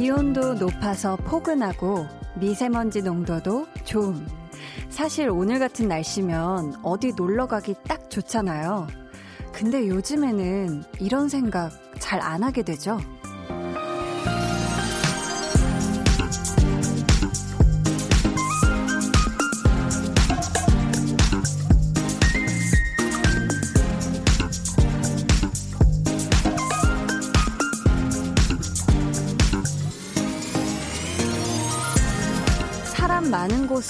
기온도 높아서 포근하고 미세먼지 농도도 좋음. 사실 오늘 같은 날씨면 어디 놀러 가기 딱 좋잖아요. 근데 요즘에는 이런 생각 잘 안 하게 되죠?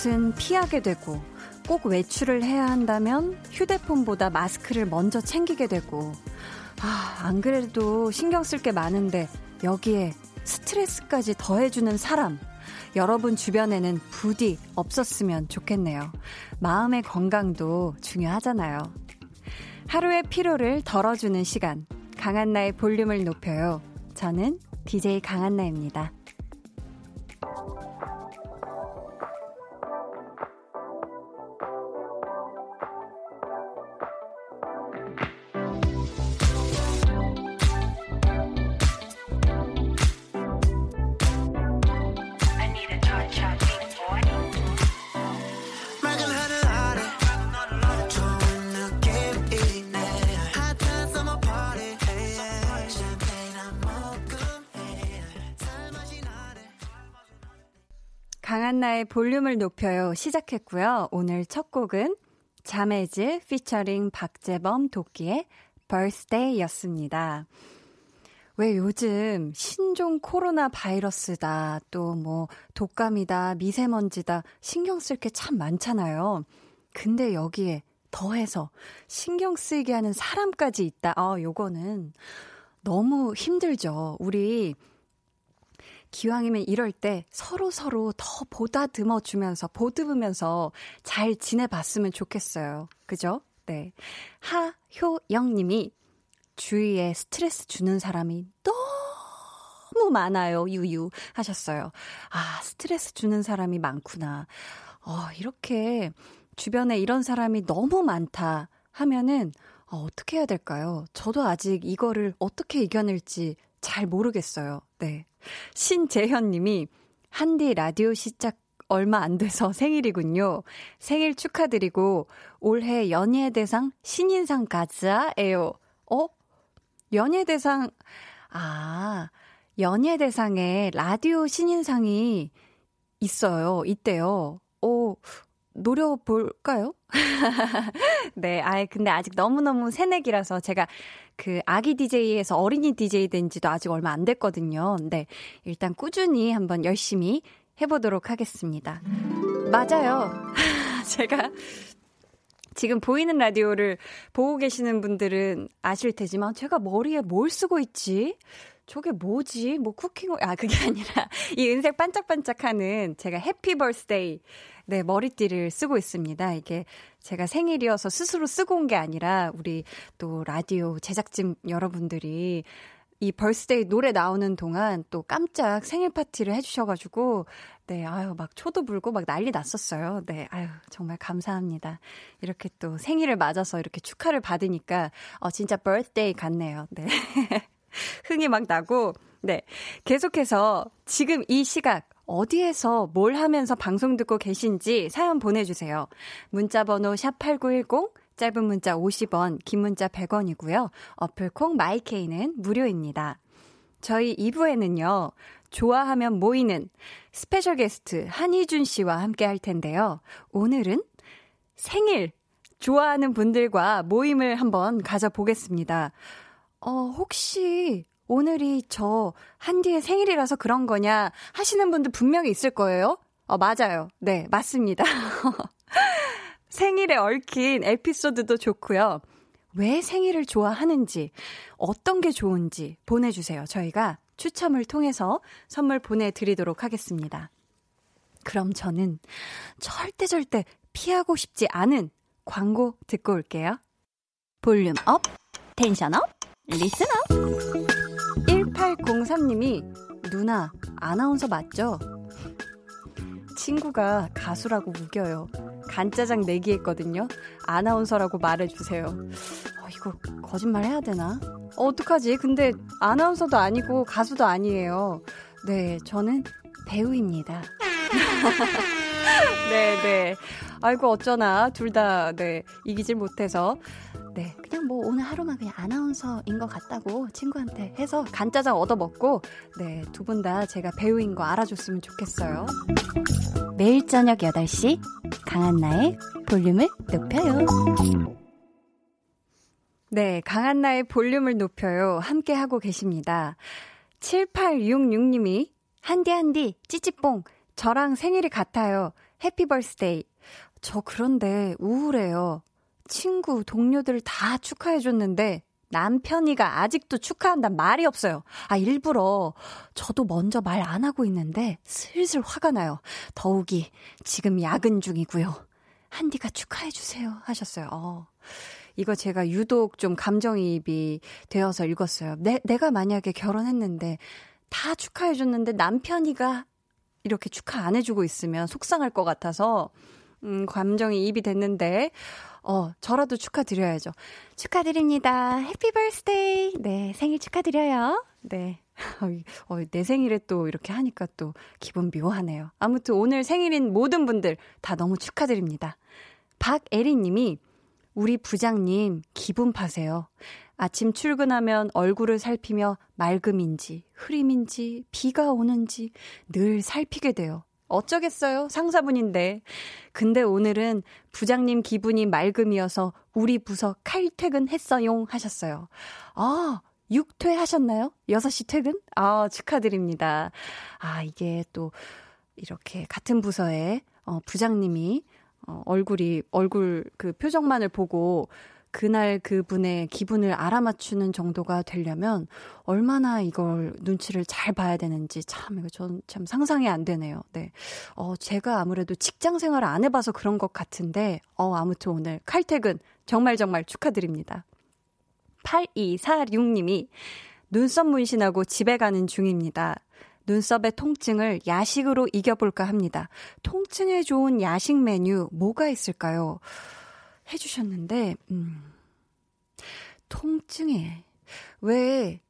곳은 피하게 되고 꼭 외출을 해야 한다면 휴대폰보다 마스크를 먼저 챙기게 되고 아, 안 그래도 신경 쓸 게 많은데 여기에 스트레스까지 더해주는 사람 여러분 주변에는 부디 없었으면 좋겠네요. 마음의 건강도 중요하잖아요. 하루의 피로를 덜어주는 시간 강한나의 볼륨을 높여요. 저는 DJ 강한나입니다. 강한나의 볼륨을 높여요 시작했고요. 오늘 첫 곡은 자매즈 피처링 박재범 도끼의 birthday였습니다. 왜 요즘 신종 코로나 바이러스다, 또 뭐 독감이다, 미세먼지다, 신경 쓸 게 참 많잖아요. 근데 여기에 더해서 신경 쓰이게 하는 사람까지 있다. 아, 요거는 너무 힘들죠. 우리 기왕이면 이럴 때 서로 서로 더 보다듬어 주면서 보듬으면서 잘 지내봤으면 좋겠어요. 그죠? 네. 하효영 님이 주위에 스트레스 주는 사람이 너무 많아요. 유유 하셨어요. 아, 스트레스 주는 사람이 많구나. 어, 이렇게 주변에 이런 사람이 너무 많다 하면은 어, 어떻게 해야 될까요? 저도 아직 이거를 어떻게 이겨낼지 잘 모르겠어요. 네. 신재현 님이 한디 라디오 시작 얼마 안 돼서 생일이군요. 생일 축하드리고 올해 연예대상 신인상 가자에요. 어? 연예대상 아, 연예대상에 라디오 신인상이 있어요. 있대요. 오, 노려볼까요? 네, 아이, 근데 아직 너무너무 새내기라서 제가 그 아기 DJ에서 어린이 DJ 된 지도 아직 얼마 안 됐거든요. 네. 일단 꾸준히 한번 열심히 해보도록 하겠습니다. 맞아요. 제가 지금 보이는 라디오를 보고 계시는 분들은 아실 테지만 제가 머리에 뭘 쓰고 있지? 저게 뭐지? 뭐 cooking, 아, 그게 아니라 이 은색 반짝반짝 하는 제가 happy birthday 네, 머리띠를 쓰고 있습니다. 이게 제가 생일이어서 스스로 쓰고 온 게 아니라 우리 또 라디오 제작진 여러분들이 이 birthday 노래 나오는 동안 또 깜짝 생일 파티를 해주셔가지고, 네, 아유, 막 초도 불고 막 난리 났었어요. 네, 아유, 정말 감사합니다. 이렇게 또 생일을 맞아서 이렇게 축하를 받으니까, 어, 진짜 birthday 같네요. 네. 흥이 막 나고, 네. 계속해서 지금 이 시각, 어디에서 뭘 하면서 방송 듣고 계신지 사연 보내주세요. 문자번호 샵8910, 짧은 문자 50원, 긴 문자 100원이고요. 어플 콩, 마이케이는 무료입니다. 저희 2부에는요, 좋아하면 모이는 special guest 한희준 씨와 함께 할 텐데요. 오늘은 생일 좋아하는 분들과 모임을 한번 가져보겠습니다. 어, 혹시 오늘이 저 한디의 생일이라서 그런 거냐 하시는 분들 분명히 있을 거예요. 어, 맞아요. 네, 맞습니다. 생일에 얽힌 에피소드도 좋고요. 왜 생일을 좋아하는지, 어떤 게 좋은지 보내주세요. 저희가 추첨을 통해서 선물 보내드리도록 하겠습니다. 그럼 저는 절대 절대 피하고 싶지 않은 광고 듣고 올게요. volume up, tension up, listen up. 1803님이 누나 아나운서 맞죠? 친구가 가수라고 우겨요. 간짜장 내기 했거든요. 아나운서라고 말해주세요. 어, 이거 거짓말 해야 되나? 어, 어떡하지? 근데 아나운서도 아니고 가수도 아니에요. 네, 저는 배우입니다. 네, 네. 아이고, 어쩌나. 둘 다, 네, 이기질 못해서. 네, 그냥 뭐 오늘 하루만 그냥 아나운서인 것 같다고 친구한테 해서 간짜장 얻어먹고, 네, 두 분 다 제가 배우인 거 알아줬으면 좋겠어요. 매일 저녁 8시, 강한나의 볼륨을 높여요. 네, 강한나의 볼륨을 높여요. 함께 하고 계십니다. 7866님이, 한디 한디, 찌찌뽕, 저랑 생일이 같아요. 해피 벌스데이. 저 그런데 우울해요. 친구, 동료들 다 축하해줬는데 남편이가 아직도 축하한단 말이 없어요. 아, 일부러 저도 먼저 말 안 하고 있는데 슬슬 화가 나요. 더욱이 지금 야근 중이고요. 한디가 축하해주세요. 하셨어요. 어. 이거 제가 유독 좀 감정이입이 되어서 읽었어요. 내, 내가 만약에 결혼했는데 다 축하해줬는데 남편이가 이렇게 축하 안 해주고 있으면 속상할 것 같아서 음, 감정이 입이 됐는데, 어, 저라도 축하드려야죠. 축하드립니다. 해피 버스데이. 네, 생일 축하드려요. 네. 어, 내 생일에 또 이렇게 하니까 또 기분 묘하네요. 아무튼 오늘 생일인 모든 분들 다 너무 축하드립니다. 박애리 님이 우리 부장님 기분 파세요. 아침 출근하면 얼굴을 살피며 맑음인지 흐림인지 비가 오는지 늘 살피게 돼요. 어쩌겠어요. 상사분인데. 근데 오늘은 부장님 기분이 맑음이어서 우리 부서 칼퇴근 했어용 하셨어요. 아, 6퇴 하셨나요? 6시 퇴근? 아, 축하드립니다. 아, 이게 또 이렇게 같은 부서에 어, 부장님이 어, 얼굴이, 얼굴 그 표정만을 보고 그날 그분의 기분을 알아맞추는 정도가 되려면 얼마나 이걸 눈치를 잘 봐야 되는지 참 이거 전 참 상상이 안 되네요. 네. 어, 제가 아무래도 직장 생활을 안 해봐서 그런 것 같은데, 어, 아무튼 오늘 칼퇴근 정말 정말 축하드립니다. 8246님이 눈썹 문신하고 집에 가는 중입니다. 눈썹의 통증을 야식으로 이겨볼까 합니다. 통증에 좋은 야식 메뉴 뭐가 있을까요? 해주셨는데, 음, 통증에, 왜,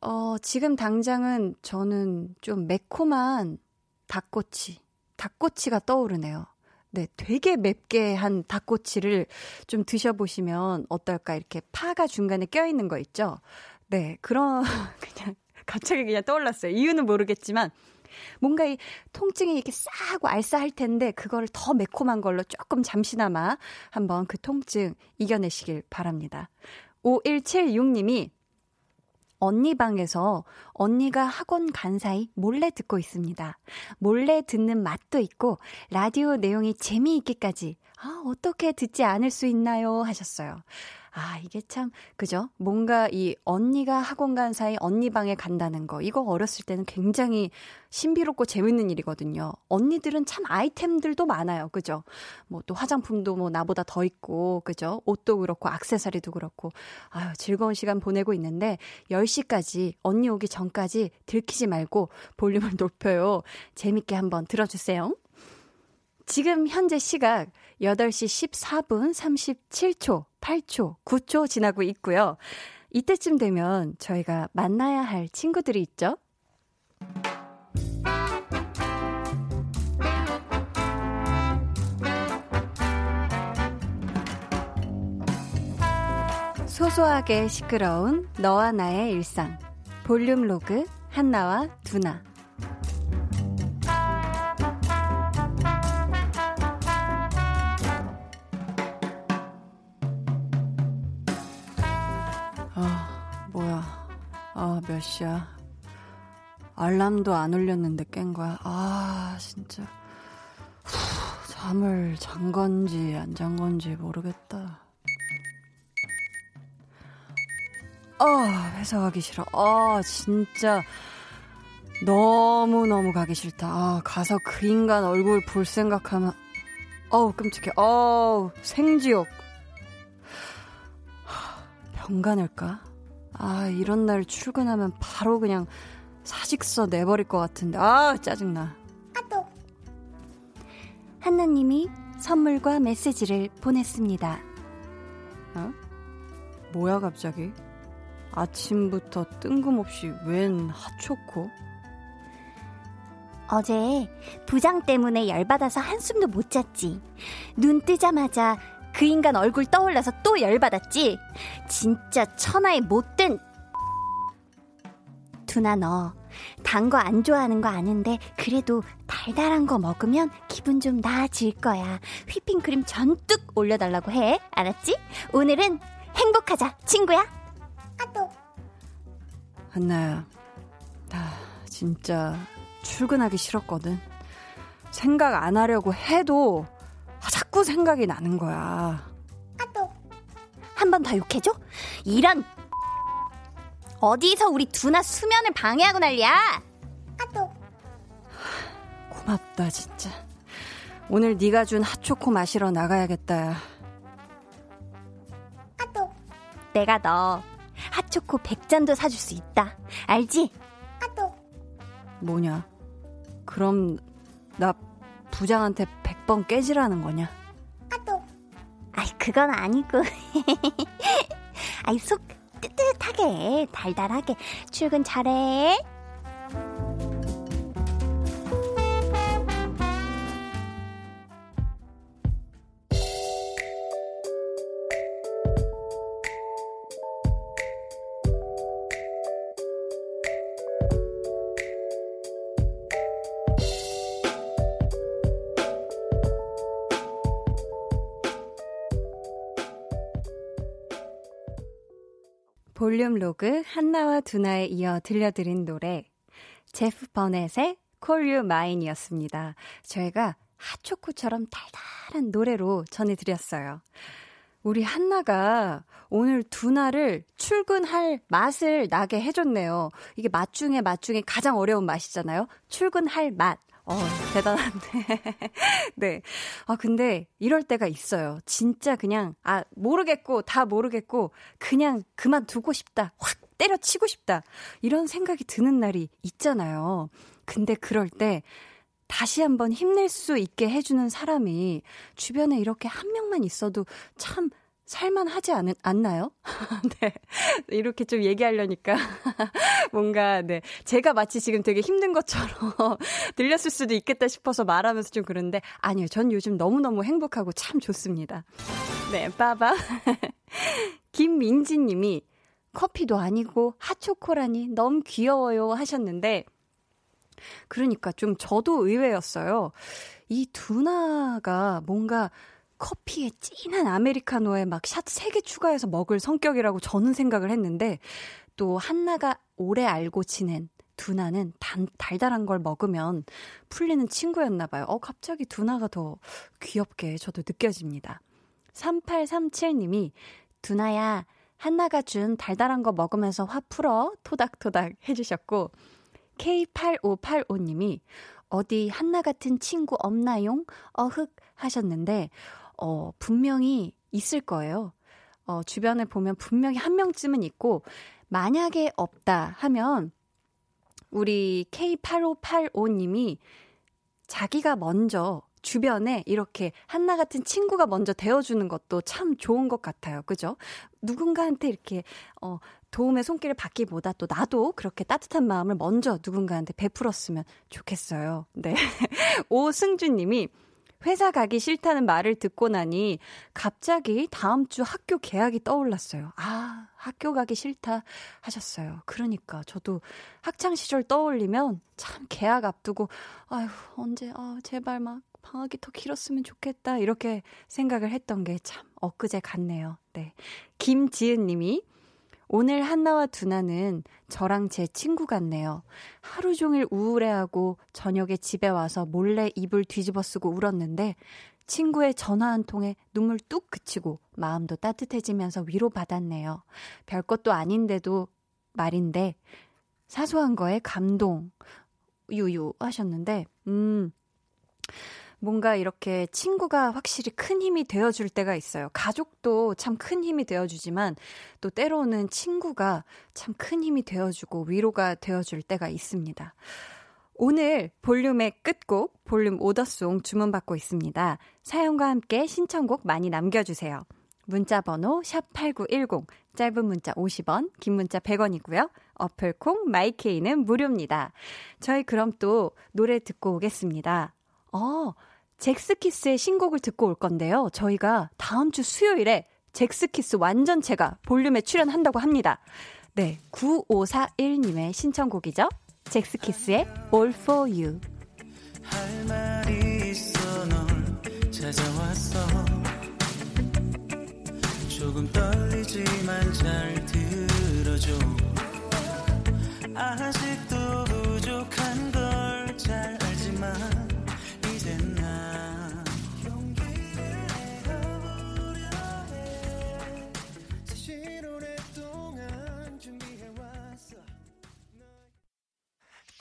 어, 지금 당장은 저는 좀 매콤한 닭꼬치, 닭꼬치가 떠오르네요. 네, 되게 맵게 한 닭꼬치를 좀 드셔보시면 어떨까? 이렇게 파가 중간에 껴있는 거 있죠? 네, 그런, 그냥, 갑자기 그냥 떠올랐어요. 이유는 모르겠지만, 뭔가 이 통증이 이렇게 싸고 알싸할 텐데 그거를 더 매콤한 걸로 조금 잠시나마 한번 그 통증 이겨내시길 바랍니다. 5176님이 언니 방에서 언니가 학원 간 사이 몰래 듣고 있습니다. 몰래 듣는 맛도 있고 라디오 내용이 재미있기까지 아, 어떻게 듣지 않을 수 있나요? 하셨어요. 아, 이게 참, 그죠? 뭔가 이 언니가 학원 간 사이 언니 방에 간다는 거, 이거 어렸을 때는 굉장히 신비롭고 재밌는 일이거든요. 언니들은 참 아이템들도 많아요. 그죠? 뭐 또 화장품도 뭐 나보다 더 있고, 그죠? 옷도 그렇고, 악세사리도 그렇고. 아유, 즐거운 시간 보내고 있는데, 10시까지, 언니 오기 전까지 들키지 말고 볼륨을 높여요. 재밌게 한번 들어주세요. 지금 현재 시각 8시 14분 37초, 8초, 9초 지나고 있고요. 이때쯤 되면 저희가 만나야 할 친구들이 있죠? 소소하게 시끄러운 너와 나의 일상. 볼륨 로그 한나와 두나. 몇 시야? 알람도 안 울렸는데 깬 거야. 아, 진짜. 후, 잠을 잔 건지 안 잔 건지 모르겠다. 아, 회사 가기 싫어. 아, 진짜. 너무너무 가기 싫다. 아, 가서 그 인간 얼굴 볼 생각하면, 어우, 끔찍해. 어우, 생지옥. 병간을까? 아, 이런 날 출근하면 바로 그냥 사직서 내버릴 것 같은데. 아, 짜증나. 아또. 한나님이 선물과 메시지를 보냈습니다. 어? 뭐야, 갑자기? 아침부터 뜬금없이 웬 핫초코? 어제 부장 때문에 열받아서 한숨도 못 잤지. 눈 뜨자마자 그 인간 얼굴 떠올라서 또 열받았지. 진짜 천하의 못된 두나 너. 단 거 안 좋아하는 거 아는데 그래도 달달한 거 먹으면 기분 좀 나아질 거야. 휘핑크림 전뚝 올려달라고 해. 알았지? 오늘은 행복하자, 친구야. 아또. 한나야, 나 진짜 출근하기 싫었거든. 생각 안 하려고 해도 자꾸 생각이 나는 거야. 아또. 한 번 더 욕해줘? 이런 어디서 우리 두나 수면을 방해하고 난리야? 아또 고맙다 진짜. 오늘 네가 준 핫초코 마시러 나가야겠다. 아또 내가 너 핫초코 100잔도 사줄 수 있다. 알지? 아또 뭐냐? 그럼 나 부장한테 100번 깨지라는 거냐? 아또 아이 그건 아니고. 아이 속 뜨뜻하게, 달달하게. 출근 잘해. 볼륨 로그 한나와 두나에 이어 들려드린 노래 제프 버넷의 You Mine이었습니다. 저희가 핫초코처럼 달달한 노래로 전해드렸어요. 우리 한나가 오늘 두나를 출근할 맛을 나게 해줬네요. 이게 맛 중에 맛 중에 가장 어려운 맛이잖아요. 출근할 맛. 어, 대단한데. 네. 아, 근데 이럴 때가 있어요. 진짜 그냥, 아, 모르겠고, 다 모르겠고, 그냥 그만두고 싶다. 확 때려치고 싶다. 이런 생각이 드는 날이 있잖아요. 근데 그럴 때, 다시 한번 힘낼 수 있게 해주는 사람이 주변에 이렇게 한 명만 있어도 참 살만하지 않, 않나요? 네. 이렇게 좀 얘기하려니까. 뭔가, 네. 제가 마치 지금 되게 힘든 것처럼 들렸을 수도 있겠다 싶어서 말하면서 좀 그런데, 아니요. 전 요즘 너무너무 행복하고 참 좋습니다. 네, 빠바. 김민지 님이 커피도 아니고 핫초코라니 너무 귀여워요 하셨는데, 그러니까 좀 저도 의외였어요. 이 두나가 뭔가 커피에 진한 아메리카노에 막 샷 3개 추가해서 먹을 성격이라고 저는 생각을 했는데 또 한나가 오래 알고 지낸 두나는 단, 달달한 걸 먹으면 풀리는 친구였나 봐요. 어, 갑자기 두나가 더 귀엽게 저도 느껴집니다. 3837님이 두나야, 한나가 준 달달한 거 먹으면서 화 풀어 토닥토닥 해주셨고 K8585님이 어디 한나 같은 친구 없나용? 어흑 하셨는데 어, 분명히 있을 거예요. 어, 주변에 보면 분명히 한 명쯤은 있고, 만약에 없다 하면, 우리 K8585님이 자기가 먼저 주변에 이렇게 한나 같은 친구가 먼저 되어주는 것도 참 좋은 것 같아요. 그죠? 누군가한테 이렇게, 어, 도움의 손길을 받기보다 또 나도 그렇게 따뜻한 마음을 먼저 누군가한테 베풀었으면 좋겠어요. 네. 오승준 님이 회사 가기 싫다는 말을 듣고 나니 갑자기 다음 주 학교 개학이 떠올랐어요. 아, 학교 가기 싫다 하셨어요. 그러니까 저도 학창 시절 떠올리면 참 개학 앞두고 아유, 언제 아, 제발 막 방학이 더 길었으면 좋겠다 이렇게 생각을 했던 게 참 엊그제 같네요. 네. 김지은 님이 오늘 한나와 두나는 저랑 제 친구 같네요. 하루 종일 우울해하고 저녁에 집에 와서 몰래 이불 뒤집어 쓰고 울었는데 친구의 전화 한 통에 눈물 뚝 그치고 마음도 따뜻해지면서 위로받았네요. 별것도 아닌데도 말인데 사소한 거에 감동 유유 하셨는데 음 뭔가 이렇게 친구가 확실히 큰 힘이 되어줄 때가 있어요. 가족도 참 큰 힘이 되어주지만 또 때로는 친구가 참 큰 힘이 되어주고 위로가 되어줄 때가 있습니다. 오늘 볼륨의 끝곡 볼륨 오더송 주문받고 있습니다. 사연과 함께 신청곡 많이 남겨주세요. 문자 번호 샵8910 짧은 문자 50원 긴 문자 100원이고요. 어플콩 마이케이는 무료입니다. 저희 그럼 또 노래 듣고 오겠습니다. 어, 잭스키스의 신곡을 듣고 올 건데요. 저희가 다음 주 수요일에 잭스키스 완전체가 볼륨에 출연한다고 합니다. 네, 9541님의 신청곡이죠. 잭스키스의 All For You. 할 말이 있어 널 찾아왔어 조금 떨리지만 잘 들어줘 아직도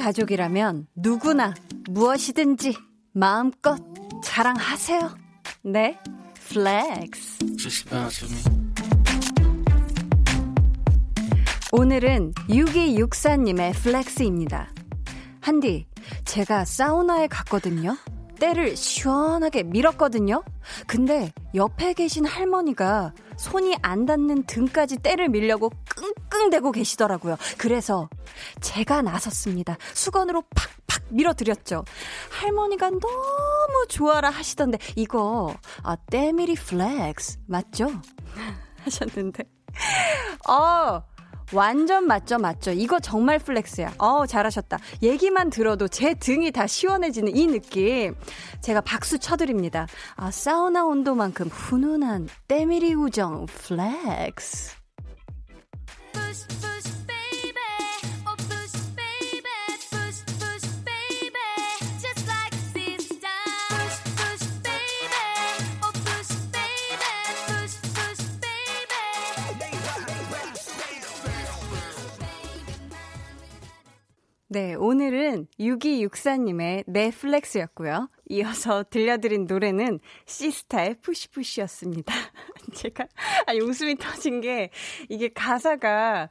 가족이라면 누구나 무엇이든지 마음껏 자랑하세요. 네, flex. 오늘은 6264님의 flex입니다. 한디, 제가 사우나에 갔거든요. 때를 시원하게 밀었거든요. 근데 옆에 계신 할머니가 손이 안 닿는 등까지 때를 밀려고 끙끙대고 계시더라고요. 그래서 제가 나섰습니다. 수건으로 팍팍 밀어드렸죠. 할머니가 너무 좋아라 하시던데 이거 아 때밀이 flex 맞죠? 하셨는데 어 완전 맞죠, 맞죠. 이거 정말 flex야. 어, 잘하셨다. 얘기만 들어도 제 등이 다 시원해지는 이 느낌. 제가 박수 쳐드립니다. 아, 사우나 온도만큼 훈훈한 때밀이 우정 flex. 네, 오늘은 6264님의 네 flex였고요. 이어서 들려드린 노래는 시스타의 Push Push였습니다. 제가, 아니, 웃음이 터진 게, 이게 가사가,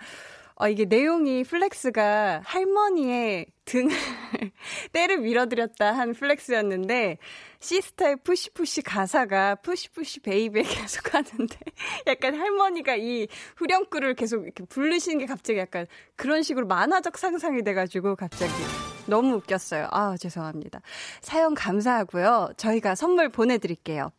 어, 이게 내용이 flex가 할머니의 등을 때를 밀어드렸다 한 flex였는데 시스타의 Push Push 가사가 push push baby에 계속 하는데 약간 할머니가 이 후렴구를 계속 이렇게 부르시는 게 갑자기 약간 그런 식으로 만화적 상상이 돼가지고 갑자기 너무 웃겼어요. 아 죄송합니다. 사연 감사하고요. 저희가 선물 보내드릴게요.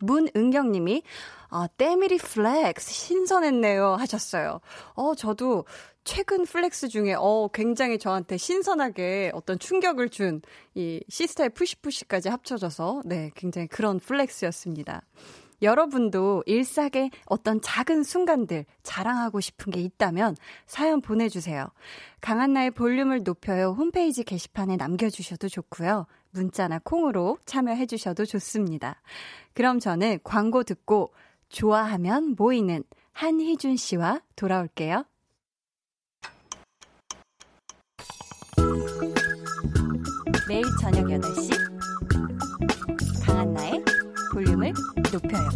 문은경님이 아, 때밀이 flex 신선했네요 하셨어요. 어, 저도 최근 flex 중에 어, 굉장히 저한테 신선하게 어떤 충격을 준 이 시스타의 Push Push까지 합쳐져서 네, 굉장히 그런 flex였습니다. 여러분도 일상의 어떤 작은 순간들 자랑하고 싶은 게 있다면 사연 보내주세요. 강한나의 볼륨을 높여요 홈페이지 게시판에 남겨주셔도 좋고요. 문자나 콩으로 참여해 주셔도 좋습니다. 그럼 저는 광고 듣고 좋아하면 모이는 한희준 씨와 돌아올게요. 매일 저녁 8시 강한나의 볼륨을 높여요.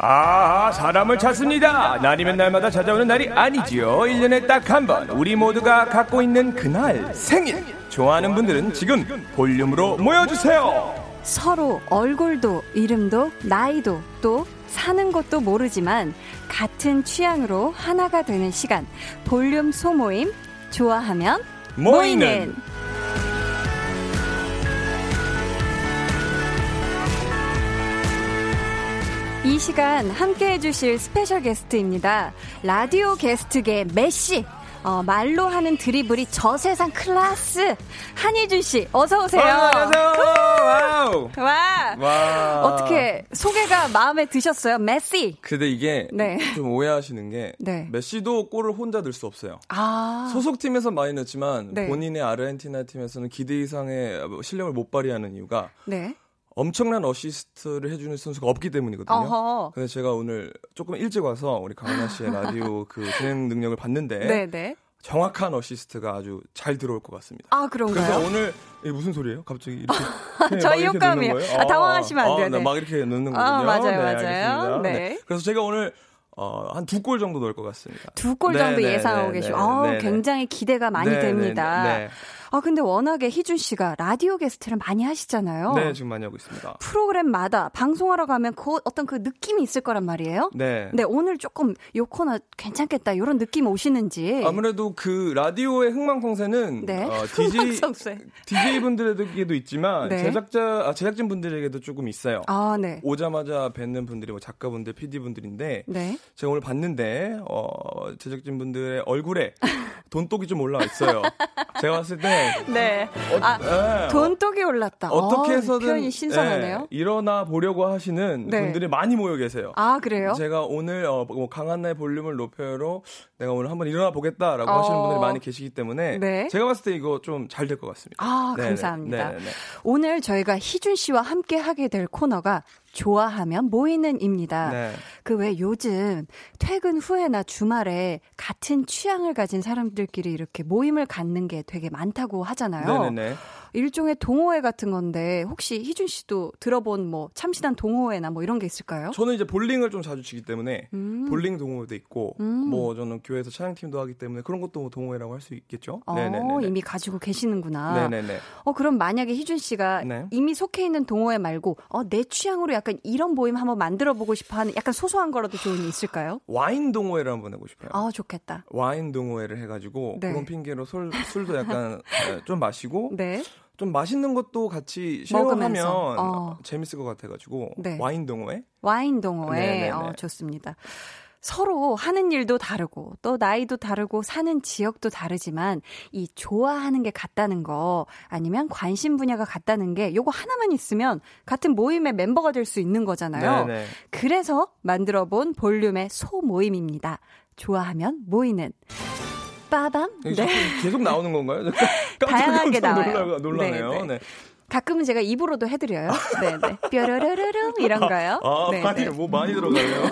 아, 사람을 찾습니다. 날이면 날마다 찾아오는 날이 아니지요. 1년에 딱 한 번. 우리 모두가 갖고 있는 그날, 생일. 좋아하는 분들은 지금 볼륨으로 모여주세요. 서로 얼굴도, 이름도, 나이도, 또 사는 것도 모르지만 같은 취향으로 하나가 되는 시간. 볼륨 소모임. 좋아하면 모이는. 모이는. 이 시간 함께 해주실 스페셜 게스트입니다. 라디오 게스트계 메시. 어, 말로 하는 드리블이 저 세상 클래스 한희준 씨 어서 오세요. 아, 안녕하세요. 와우. 와. 와. 어떻게 소개가 마음에 드셨어요? 메시. 근데 이게 네. 좀 오해하시는 게 네. 메시도 골을 혼자 넣을 수 없어요. 아. 소속팀에서 많이 넣지만 네. 본인의 아르헨티나 팀에서는 기대 이상의 실력을 못 발휘하는 이유가 네. 엄청난 어시스트를 해주는 선수가 없기 때문이거든요. 어허. 근데 제가 오늘 조금 일찍 와서 우리 강한나 씨의 라디오 그 진행 능력을 봤는데 네, 네. 정확한 어시스트가 아주 잘 들어올 것 같습니다. 아, 그래서 그런가요? 오늘 이게 무슨 소리예요? 갑자기 이렇게 그냥 저희 효과음이에요. 거예요? 아, 당황하시면 안 아, 돼요. 네, 네. 막 이렇게 넣는 거군요. 아, 맞아요, 네, 맞아요. 알겠습니다. 네. 그래서 제가 오늘 어, 한 두 골 정도 넣을 것 같습니다. 두골 네, 정도 네, 예상하고 네, 계시고, 네, 아, 네, 네. 굉장히 기대가 많이 네, 됩니다. 아, 근데 워낙에 희준 씨가 라디오 게스트를 많이 하시잖아요. 네, 지금 많이 하고 있습니다. 프로그램마다 방송하러 가면 그 어떤 그 느낌이 있을 거란 말이에요. 네. 네, 오늘 조금 요 코너 괜찮겠다 이런 느낌 오시는지. 아무래도 그 라디오의 흥망성쇠는 네. 어, DJ 흥망성쇠. DJ 분들에게도 있지만 네. 제작자 아, 제작진 분들에게도 조금 있어요. 아, 네. 오자마자 뵙는 분들이 뭐 작가분들, PD분들인데 네. 제가 오늘 봤는데 어, 제작진 분들의 얼굴에 돈독이 좀 올라와 있어요. 제가 봤을 때 네. 어, 아, 예, 돈독이 올랐다. 어떻게 어, 해서든 표현이 신선하네요. 예, 일어나 보려고 하시는 네. 분들이 많이 모여 계세요. 아, 그래요? 제가 오늘 어, 뭐 강한나의 볼륨을 높여로 내가 오늘 한번 일어나 보겠다라고 어. 하시는 분들이 많이 계시기 때문에 네. 제가 봤을 때 이거 좀 잘 될 것 같습니다. 아, 네네. 감사합니다. 네네네. 오늘 저희가 희준 씨와 함께 하게 될 코너가 좋아하면 모이는입니다. 네. 그왜 요즘 퇴근 후에나 주말에 같은 취향을 가진 사람들끼리 이렇게 모임을 갖는 게 되게 많다고 하잖아요. 네네네. 일종의 동호회 같은 건데 혹시 희준 씨도 들어본 뭐 참신한 동호회나 뭐 이런 게 있을까요? 저는 이제 볼링을 좀 자주 치기 때문에 음. 볼링 동호회도 있고 음. 뭐 저는 교회에서 찬양팀도 하기 때문에 그런 것도 뭐 동호회라고 할 수 있겠죠. 어, 네네네. 이미 가지고 계시는구나. 네네네. 어, 그럼 만약에 희준 씨가 네. 이미 속해 있는 동호회 말고, 어, 내 취향으로 약간 이런 모임 한번 만들어 보고 싶어 하는 약간 소소한 거라도 좋은 게 있을까요? 와인 동호회를 한번 해보고 싶어요. 아, 좋겠다. 와인 동호회를 해가지고 네. 그런 핑계로 술, 술도 약간 에, 좀 마시고 네. 좀 맛있는 것도 같이 쉐어하면 어. 재밌을 것 같아가지고 네. 와인 동호회. 와인 동호회. 네네네. 어, 좋습니다. 서로 하는 일도 다르고 또 나이도 다르고 사는 지역도 다르지만 이 좋아하는 게 같다는 거 아니면 관심 분야가 같다는 게 요거 하나만 있으면 같은 모임의 멤버가 될 수 있는 거잖아요. 네네. 그래서 만들어 본 볼륨의 소모임입니다. 좋아하면 모이는 빠밤. 네. 계속 나오는 건가요? 다양하게 나와요. 놀라, 놀라네요. 네, 네. 네. 가끔은 제가 입으로도 해드려요. 네 네. 뾰로로로로 이런가요? 아, 네, 많이, 네. 뭐 많이 들어가요.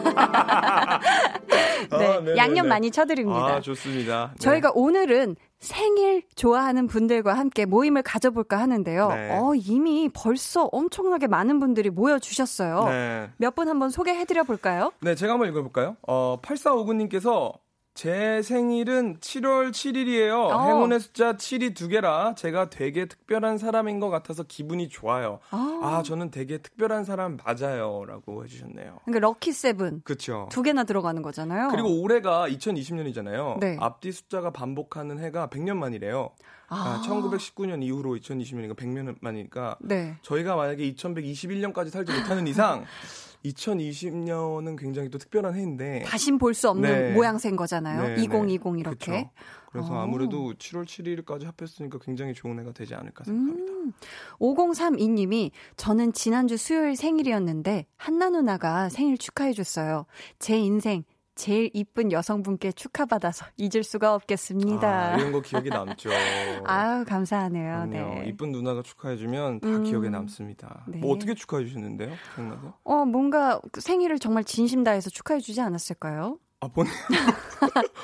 네, 아, 네네네. 양념 많이 쳐드립니다. 아, 좋습니다. 네. 저희가 오늘은 생일 좋아하는 분들과 함께 모임을 가져볼까 하는데요. 네. 어, 이미 벌써 엄청나게 많은 분들이 모여주셨어요. 네. 몇분 한번 소개해드려 볼까요? 네, 제가 한번 읽어볼까요? 어, 8459님께서 제 생일은 7월 7일이에요. 어. 행운의 숫자 7이 두 개라 제가 되게 특별한 사람인 것 같아서 기분이 좋아요. 아. 아, 저는 되게 특별한 사람 맞아요. 라고 해주셨네요. 그러니까 럭키 세븐 그쵸. 두 개나 들어가는 거잖아요. 그리고 올해가 2020년이잖아요. 네. 앞뒤 숫자가 반복하는 해가 100년 만이래요. 아, 1919년 이후로 2020년이니까 100년 만이니까 네. 저희가 만약에 2121년까지 살지 못하는 이상 2020년은 굉장히 또 특별한 해인데 다신 볼 수 없는 네. 모양새인 거잖아요. 네, 2020 네. 이렇게. 그쵸. 그래서 어. 아무래도 7월 7일까지 합했으니까 굉장히 좋은 해가 되지 않을까 생각합니다. 음, 5032님이 저는 지난주 수요일 생일이었는데 한나 누나가 생일 축하해 줬어요. 제 인생 제일 이쁜 여성분께 축하받아서 잊을 수가 없겠습니다. 아, 이런 거 기억에 남죠. 아유, 감사하네요. 그럼요. 네. 이쁜 누나가 축하해주면 다 음. 기억에 남습니다. 네. 뭐 어떻게 축하해 주셨는데요? 기억나세요? 어, 뭔가 그 생일을 정말 진심 다해서 축하해주지 않았을까요? 아 본인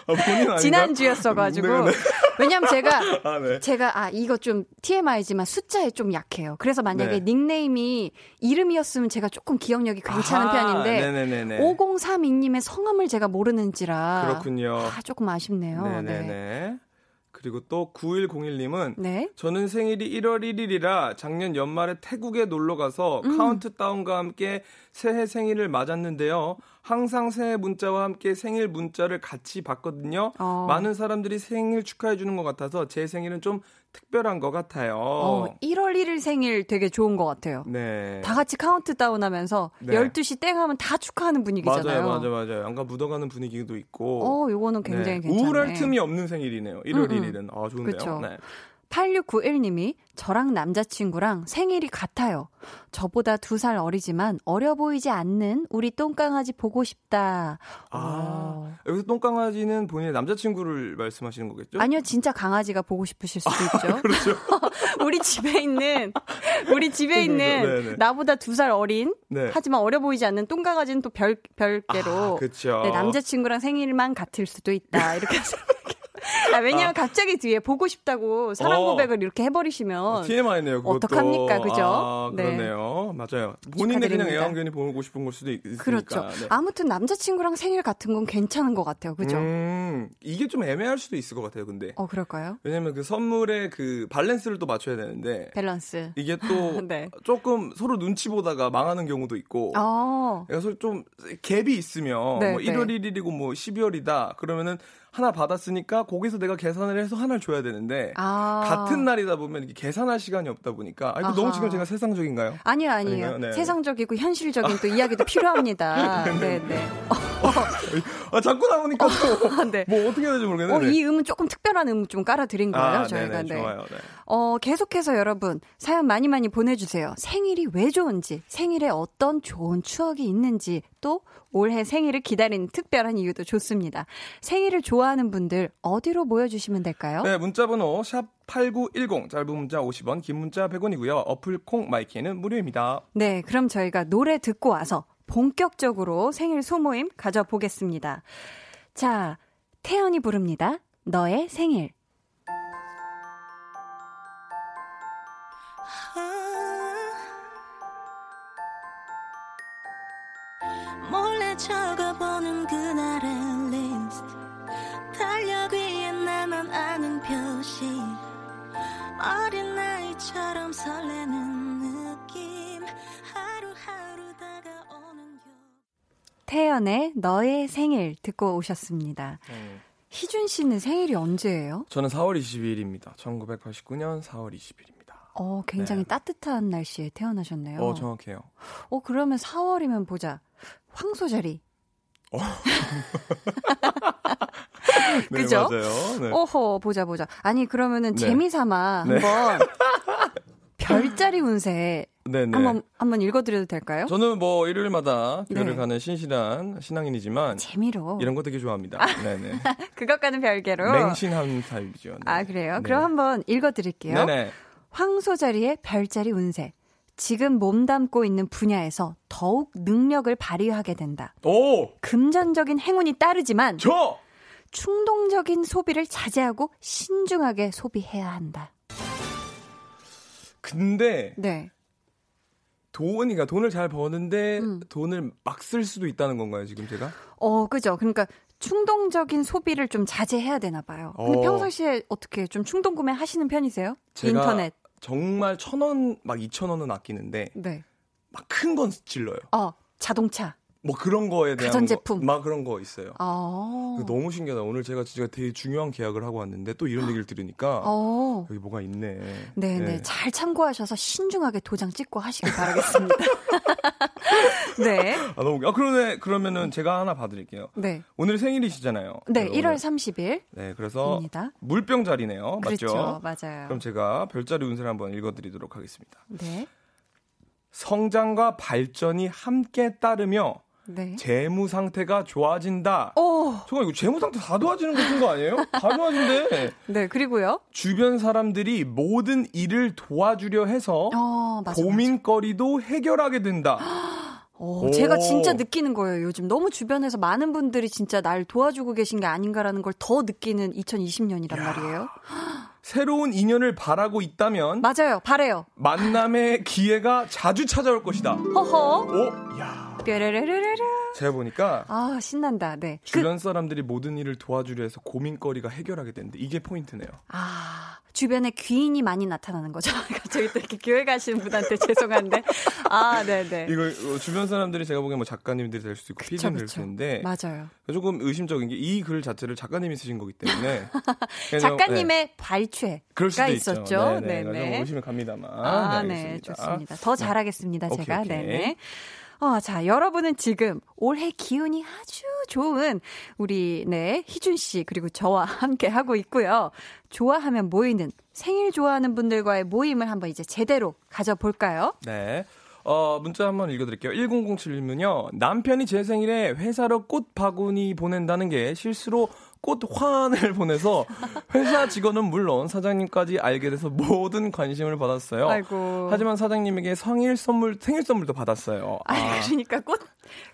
아 본인? 지난주였어가지고. 네, 네. 왜냐면 제가 아 네. 제가 아 이거 좀 TMI지만 숫자에 좀 약해요. 그래서 만약에 네. 닉네임이 이름이었으면 제가 조금 기억력이 괜찮은 아하, 편인데 네네네네. 5032님의 성함을 제가 모르는지라 그렇군요. 아, 조금 아쉽네요. 네네네. 네. 그리고 또 9101님은 네. 저는 생일이 1월 1일이라 작년 연말에 태국에 놀러 가서 음. 카운트다운과 함께 새해 생일을 맞았는데요. 항상 새해 문자와 함께 생일 문자를 같이 받거든요. 어. 많은 사람들이 생일 축하해 주는 것 같아서 제 생일은 좀 특별한 것 같아요. 어, 1월 1일 생일 되게 좋은 것 같아요. 네. 다 같이 카운트다운 하면서 네. 12시 땡 하면 다 축하하는 분위기잖아요. 맞아요, 맞아요, 맞아요. 약간 묻어가는 분위기도 있고. 어, 요거는 굉장히 네. 괜찮네. 우울할 틈이 없는 생일이네요. 1월 음, 음. 1일은. 아, 좋은데요. 그쵸. 네. 8691님이 저랑 남자친구랑 생일이 같아요. 저보다 두 살 어리지만 어려 보이지 않는 우리 똥강아지 보고 싶다. 아, 어. 여기서 똥강아지는 본인의 남자친구를 말씀하시는 거겠죠? 아니요, 진짜 강아지가 보고 싶으실 수도 있죠. 그렇죠. 우리 집에 있는, 우리 집에 있는 네, 네. 나보다 두 살 어린, 네. 하지만 어려 보이지 않는 똥강아지는 또 별, 별개로. 아, 그렇죠. 네, 남자친구랑 생일만 같을 수도 있다. 이렇게 해서. 아, 왜냐면 갑자기 뒤에 보고 싶다고 사랑 어. 고백을 이렇게 해버리시면 TMI네요. 그것도. 어떡합니까, 그죠? 아, 네. 그러네요. 맞아요. 본인의 그냥. 애완견이 보고 싶은 걸 수도 있, 으니까 그렇죠. 아무튼 남자친구랑 생일 같은 건 괜찮은 것 같아요. 그죠? 음, 이게 좀 애매할 수도 있을 것 같아요. 근데 어, 그럴까요? 왜냐면 그 선물의 그 밸런스를 또 맞춰야 되는데 밸런스. 이게 또 네. 조금 서로 눈치 보다가 망하는 경우도 있고 어. 그래서 좀 갭이 있으면 네, 뭐 네. 1월 1일이고 뭐 12월이다 그러면은 하나 받았으니까 거기서 내가 계산을 해서 하나를 줘야 되는데 아. 같은 날이다 보면 이게 계산할 시간이 없다 보니까 아. 너무 지금 제가 세상적인가요? 아니요. 아닌가요? 네. 세상적이고 현실적인 또 이야기도 필요합니다. 네, 네. 아 자꾸 나오니까 또 네. 뭐 어떻게 해야 될지 모르겠네요. 어, 이 음은 조금 특별한 음 좀 깔아드린 거예요, 아, 저희가. 네네, 네. 좋아요. 네. 어, 계속해서 여러분, 사연 많이 많이 보내주세요. 생일이 왜 좋은지, 생일에 어떤 좋은 추억이 있는지, 또 올해 생일을 기다리는 특별한 이유도 좋습니다. 생일을 좋아하는 분들, 어디로 모여주시면 될까요? 네, 문자번호 샵 8910, 짧은 문자 50원, 긴 문자 100원이고요. 어플 콩 마이K는 무료입니다. 네, 그럼 저희가 노래 듣고 와서 본격적으로 생일 소모임 가져보겠습니다. 자, 태연이 부릅니다. 너의 생일. 몰래 적어보는 그날의 리스트 달력 위에 나만 아는 표시 어린 나이처럼 설레는 느낌 하루하루 다가오는 요 태연의 너의 생일 듣고 오셨습니다. 희준 씨는 생일이 언제예요? 저는 4월 22일입니다. 1989년 4월 20일입니다. 어, 굉장히 네. 따뜻한 날씨에 태어나셨네요. 어, 정확해요. 어, 그러면 4월이면 보자. 황소자리. 네, 그죠? 맞아요. 네. 어허, 보자, 보자. 아니, 그러면은 네. 재미삼아 네. 한번 별자리 운세 네, 네. 한번, 한번 읽어드려도 될까요? 저는 뭐 일요일마다 교회를 네. 가는 신실한 신앙인이지만 재미로. 이런 거 되게 좋아합니다. 네네. 그것과는 별개로. 맹신한 타입이죠. 네. 아, 그래요? 네. 그럼 한번 읽어드릴게요. 네네. 황소자리의 별자리 운세. 지금 몸담고 있는 분야에서 더욱 능력을 발휘하게 된다. 오! 금전적인 행운이 따르지만 저! 충동적인 소비를 자제하고 신중하게 소비해야 한다. 근데 네. 돈이가 돈을 잘 버는데 음. 돈을 막 쓸 수도 있다는 건가요, 지금 제가? 어, 그죠. 그러니까 충동적인 소비를 좀 자제해야 되나 봐요. 근데 어. 평상시에 어떻게 좀 충동 구매 하시는 편이세요? 제가 인터넷. 정말 천 원, 막 이천 원은 아끼는데 네. 막큰 건 질러요. 어, 자동차. 뭐 그런 거에 대한 가전제품. 거, 막 그런 거 있어요. 어. 그거 너무 신기하다. 오늘 제가 진짜 되게 중요한 계약을 하고 왔는데 또 이런 얘기를 들으니까 어. 여기 뭐가 있네. 네네. 네. 잘 참고하셔서 신중하게 도장 찍고 하시길 바라겠습니다. 네. 아, 너무, 아, 그러네. 그러면은 제가 하나 봐드릴게요. 네. 오늘 생일이시잖아요. 네, 오늘. 1월 30일. 네, 그래서 입니다. 물병 자리네요. 맞죠? 그렇죠. 맞아요. 그럼 제가 별자리 운세를 한번 읽어드리도록 하겠습니다. 네. 성장과 발전이 함께 따르며 네. 재무 상태가 좋아진다. 오. 정말 이거 재무 상태 다 좋아지는 같은 거 아니에요? 다 좋아진대. 네, 그리고요. 주변 사람들이 모든 일을 도와주려 해서 어, 맞아. 고민거리도 해결하게 된다. 오, 오. 제가 진짜 느끼는 거예요. 요즘 너무 주변에서 많은 분들이 진짜 날 도와주고 계신 게 아닌가라는 걸 더 느끼는 2020년이란 말이에요. 새로운 인연을 바라고 있다면 맞아요. 바래요. 만남의 기회가 자주 찾아올 것이다. 허허. 오, 야. 뾰레레레레레. 제가 보니까 아, 신난다. 네. 그, 주변 사람들이 모든 일을 도와주려 해서 고민거리가 해결하게 된대. 이게 포인트네요. 아, 주변에 귀인이 많이 나타나는 거죠. 저희 또 이렇게 교회 가시는 분한테 죄송한데. 아, 네네. 이거 어, 주변 사람들이 제가 보기엔 뭐 작가님들이 될 수도 있고 피디님 될수 있는데 맞아요. 조금 의심적인 게 이 글 자체를 작가님이 쓰신 거기 때문에 작가님의 네. 발췌가 있었죠. 네네. 네네. 의심이 갑니다만. 아, 네, 네 좋습니다. 더 네. 잘하겠습니다. 네. 제가. 오케이, 오케이. 네네. 어, 자, 여러분은 지금 올해 기운이 아주 좋은 우리, 네, 희준 씨, 그리고 저와 함께 하고 있고요. 좋아하면 모이는 생일 좋아하는 분들과의 모임을 한번 이제 제대로 가져볼까요? 네. 어, 문자 한번 읽어드릴게요. 1007님은요, 남편이 제 생일에 회사로 꽃 바구니 보낸다는 게 실수로 꽃 화환을 보내서 회사 직원은 물론 사장님까지 알게 돼서 모든 관심을 받았어요. 아이고. 하지만 사장님에게 생일 선물, 생일 선물도 받았어요. 아, 아. 그러니까 꽃,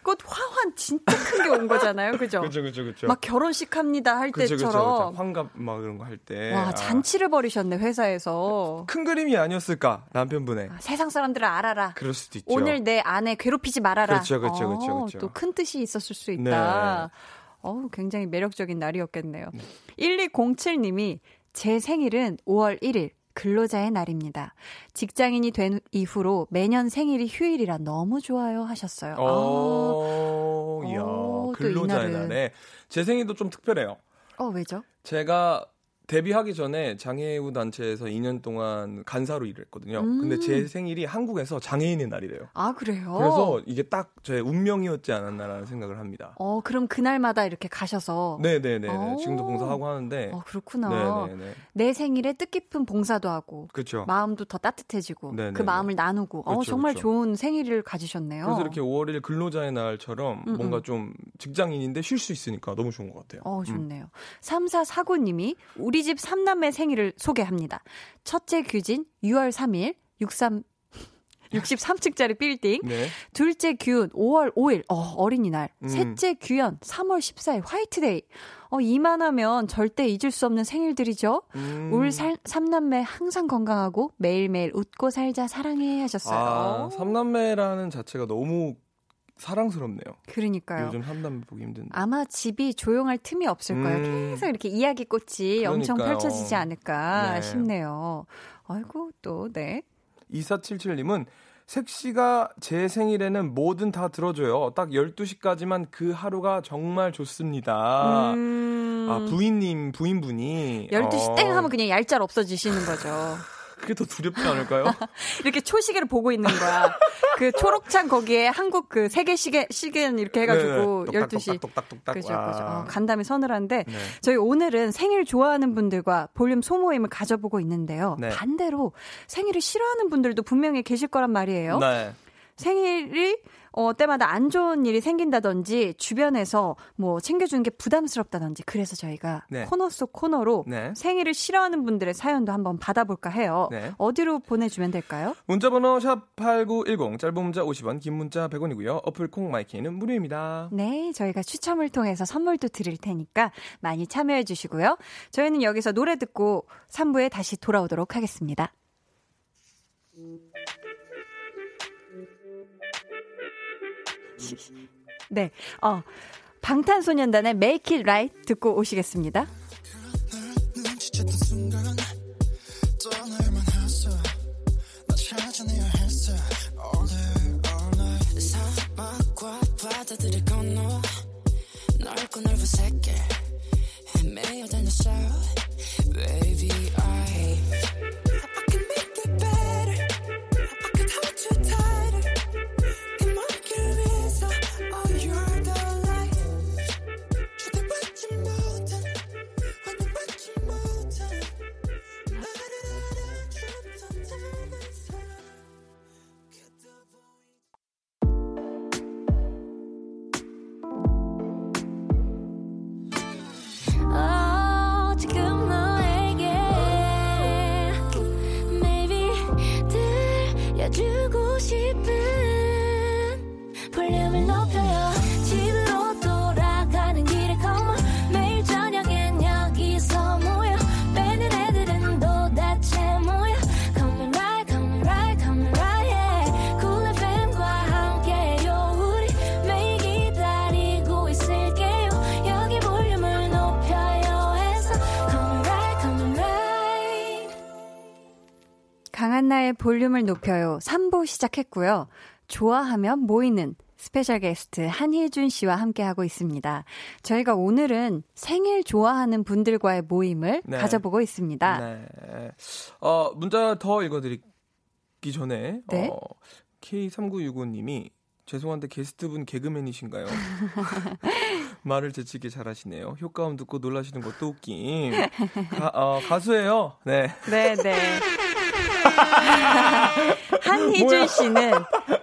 꽃 화환 진짜 큰 게 온 거잖아요. 그죠? 그죠, 그죠, 그죠. 막 결혼식 합니다 할 그쵸, 때처럼. 그쵸, 환갑 막 그런 거 할 때. 와, 아. 잔치를 벌이셨네, 회사에서. 큰 그림이 아니었을까, 남편분의. 아, 세상 사람들을 알아라. 그럴 수도 있죠. 오늘 내 아내 괴롭히지 말아라. 그렇죠, 그렇죠, 그렇죠. 그렇죠. 또큰 뜻이 있었을 수 있다. 네. 어우, 굉장히 매력적인 날이었겠네요. 네. 1207님이 제 생일은 5월 1일. 근로자의 날입니다. 직장인이 된 이후로 매년 생일이 휴일이라 너무 좋아요 하셨어요. 오, 아, 이야, 오, 근로자의 날에 제 생일도 좀 특별해요. 어, 왜죠? 제가 데뷔하기 전에 장애우 단체에서 2년 동안 간사로 일을 했거든요. 음. 근데 제 생일이 한국에서 장애인의 날이래요. 아, 그래요? 그래서 이게 딱 제 운명이었지 않았나라는 생각을 합니다. 어, 그럼 그날마다 이렇게 가셔서 네네네. 지금도 봉사하고 하는데. 어, 그렇구나. 네네네. 내 생일에 뜻깊은 봉사도 하고. 그렇죠. 마음도 더 따뜻해지고. 네네네. 그 마음을 나누고. 그쵸, 어, 정말 그쵸. 좋은 생일을 가지셨네요. 그래서 이렇게 5월 1일 근로자의 날처럼 음음. 뭔가 좀 직장인인데 쉴 수 있으니까 너무 좋은 것 같아요. 어, 좋네요. 음. 3449님이 우리 우리 집 3남매 생일을 소개합니다. 첫째 규진 6월 3일 63 63층짜리 빌딩. 네. 둘째 규은 5월 5일, 어, 어린이날. 음. 셋째 규현 3월 14일, 화이트데이. 어, 이만하면 절대 잊을 수 없는 생일들이죠. 음. 울 살, 삼남매 항상 건강하고 매일매일 웃고 살자 사랑해 하셨어요. 아, 삼남매라는 자체가 너무 사랑스럽네요. 그러니까요. 요즘 한담 보기 힘든데. 아마 집이 조용할 틈이 없을 거예요. 음. 계속 이렇게 이야기꽃이 그러니까요. 엄청 펼쳐지지 않을까 네. 싶네요. 아이고, 또, 네. 2477님은 색시가 제 생일에는 뭐든 다 들어줘요. 딱 12시까지만 그 하루가 정말 좋습니다. 음... 아, 부인님, 부인분이. 12시 어... 땡 하면 그냥 얄짤 없어지시는 거죠. 그게 더 두렵지 않을까요? 이렇게 초시계를 보고 있는 거야. 그 초록창 거기에 한국 그 세계 시계 시계는 이렇게 해가지고 네, 12시. 똑딱똑딱. 그죠, 그죠. 어, 간담이 서늘한데 네. 저희 오늘은 생일 좋아하는 분들과 볼륨 소모임을 가져보고 있는데요. 네. 반대로 생일을 싫어하는 분들도 분명히 계실 거란 말이에요. 네. 생일이 어, 때마다 안 좋은 일이 생긴다든지 주변에서 뭐 챙겨주는 게 부담스럽다든지 그래서 저희가 네. 코너 속 코너로 네. 생일을 싫어하는 분들의 사연도 한번 받아볼까 해요. 네. 어디로 보내주면 될까요? 문자번호 샵 8910 짧은 문자 50원 긴 문자 100원이고요. 어플 콩 마이K는 무료입니다. 네 저희가 추첨을 통해서 선물도 드릴 테니까 많이 참여해 주시고요. 저희는 여기서 노래 듣고 3부에 다시 돌아오도록 하겠습니다. 네. 어, 방탄소년단의 Make It Right 듣고 오시겠습니다. 볼륨을 높여요. 3부 시작했고요. 좋아하면 모이는 스페셜 게스트 한희준 씨와 함께하고 있습니다. 저희가 오늘은 생일 좋아하는 분들과의 모임을 네. 가져보고 있습니다. 네. 어, 문자 더 읽어드리기 전에 네. 어, K3965님이 죄송한데 게스트분 개그맨이신가요? 말을 재치게 잘하시네요. 효과음 듣고 놀라시는 것도 웃김. 가, 어, 가수예요. 네. 네, 네. 한희준 뭐야? 씨는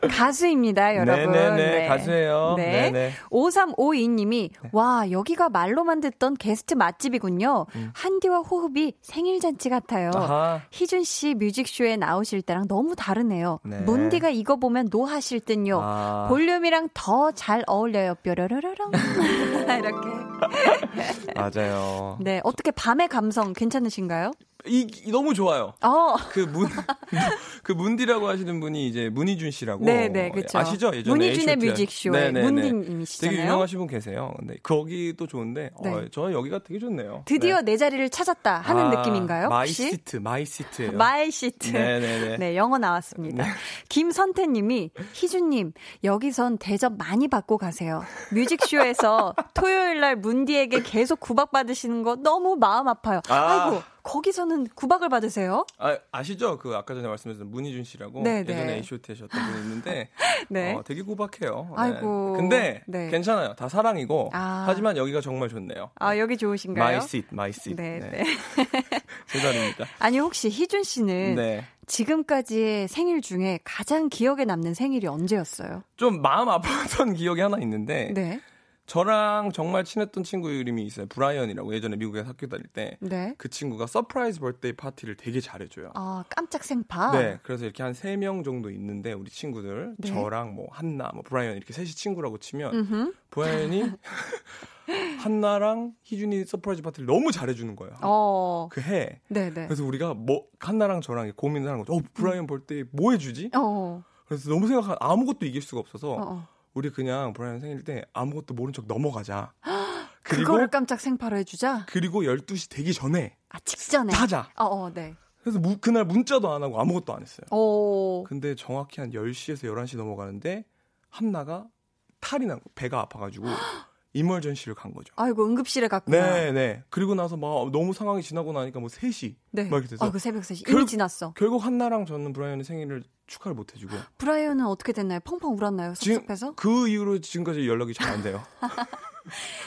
가수입니다, 여러분. 네네네. 네. 가수예요. 네. 네네. 5352님이 와 여기가 말로만 듣던 게스트 맛집이군요. 한디와 호흡이 생일잔치 같아요. 음. 아하. 희준 씨 뮤직쇼에 나오실 때랑 너무 다르네요. 네. 문디가 이거 보면 노하실 듯요. 아. 볼륨이랑 더 잘 어울려요. 뾰로로로롱. 이렇게. 맞아요. 네, 어떻게 밤의 감성 괜찮으신가요? 이, 이 너무 좋아요. 어, 그 문, 그 문디라고 하시는 분이 이제 문희준 씨라고. 네, 네, 그렇죠. 아시죠? 예전에 문희준의 H.O.T. 뮤직쇼의 네네네. 문디님이시잖아요. 되게 유명하신 분 계세요. 근데 거기도 좋은데, 네. 어, 저는 여기가 되게 좋네요. 드디어 네. 내 자리를 찾았다 하는 아, 느낌인가요? my? Seat, My seat예요. My seat. 네네네. 네, 영어 나왔습니다. 김선태님이 희준님 여기선 대접 많이 받고 가세요. 뮤직쇼에서 토요일 날 문디에게 계속 구박 받으시는 거 너무 마음 아파요. 아. 아이고 거기서는 구박을 받으세요? 아, 아시죠? 그 아까 전에 말씀드렸던 문희준 씨라고 네, 네. 예전에 H.O.T. 하셨던 분이 있는데 네. 어, 되게 구박해요. 네. 아이고. 근데 네. 괜찮아요. 다 사랑이고 아. 하지만 여기가 정말 좋네요. 아 여기 좋으신가요? My seat, my seat. 네, 네. 네. 제 자리입니다. 아니 혹시 희준 씨는 네. 지금까지의 생일 중에 가장 기억에 남는 생일이 언제였어요? 좀 마음 아팠던 기억이 하나 있는데 네, 저랑 정말 친했던 친구 이름이 있어요. 브라이언이라고 예전에 미국에서 학교 다닐 때그 네. 친구가 surprise birthday party를 되게 잘해줘요. 아 깜짝 생파. 네, 그래서 이렇게 한 세 명 정도 있는데 우리 친구들 네. 저랑 뭐 한나, 뭐 브라이언 이렇게 셋이 친구라고 치면. 브라이언이 한나랑 희준이 surprise party를 너무 잘해주는 거예요. 어, 그 해. 네, 네. 그래서 우리가 뭐 한나랑 저랑 고민을 하는 거죠. 어, 브라이언 birthday 뭐 해주지? 어, 그래서 너무 생각한 아무것도 이길 수가 없어서 어, 어. 우리 그냥 브라이언 생일 때 아무것도 모른 척 넘어가자. 그리고 그거를 깜짝 생파로 해주자. 그리고 12시 되기 전에 아 직전에. 하자. 어, 어, 네. 그래서 무- 그날 문자도 안 하고 아무것도 안 했어요. 오. 근데 정확히 한 10시에서 11시 넘어가는데 한나가 탈이 나고 배가 아파가지고 이멀전시를 간 거죠. 아이고 응급실에 갔구나. 네, 네. 그리고 나서 막 너무 상황이 지나고 나니까 뭐 3시 네. 막 이렇게 돼서 아, 그 새벽 3시 결- 이미 지났어. 결국 한나랑 저는 브라이언의 생일을 축하를 못 해주고 브라이언은 어떻게 됐나요? 펑펑 울었나요? 지금 섭섭해서? 그 이후로 지금까지 연락이 잘 안 돼요.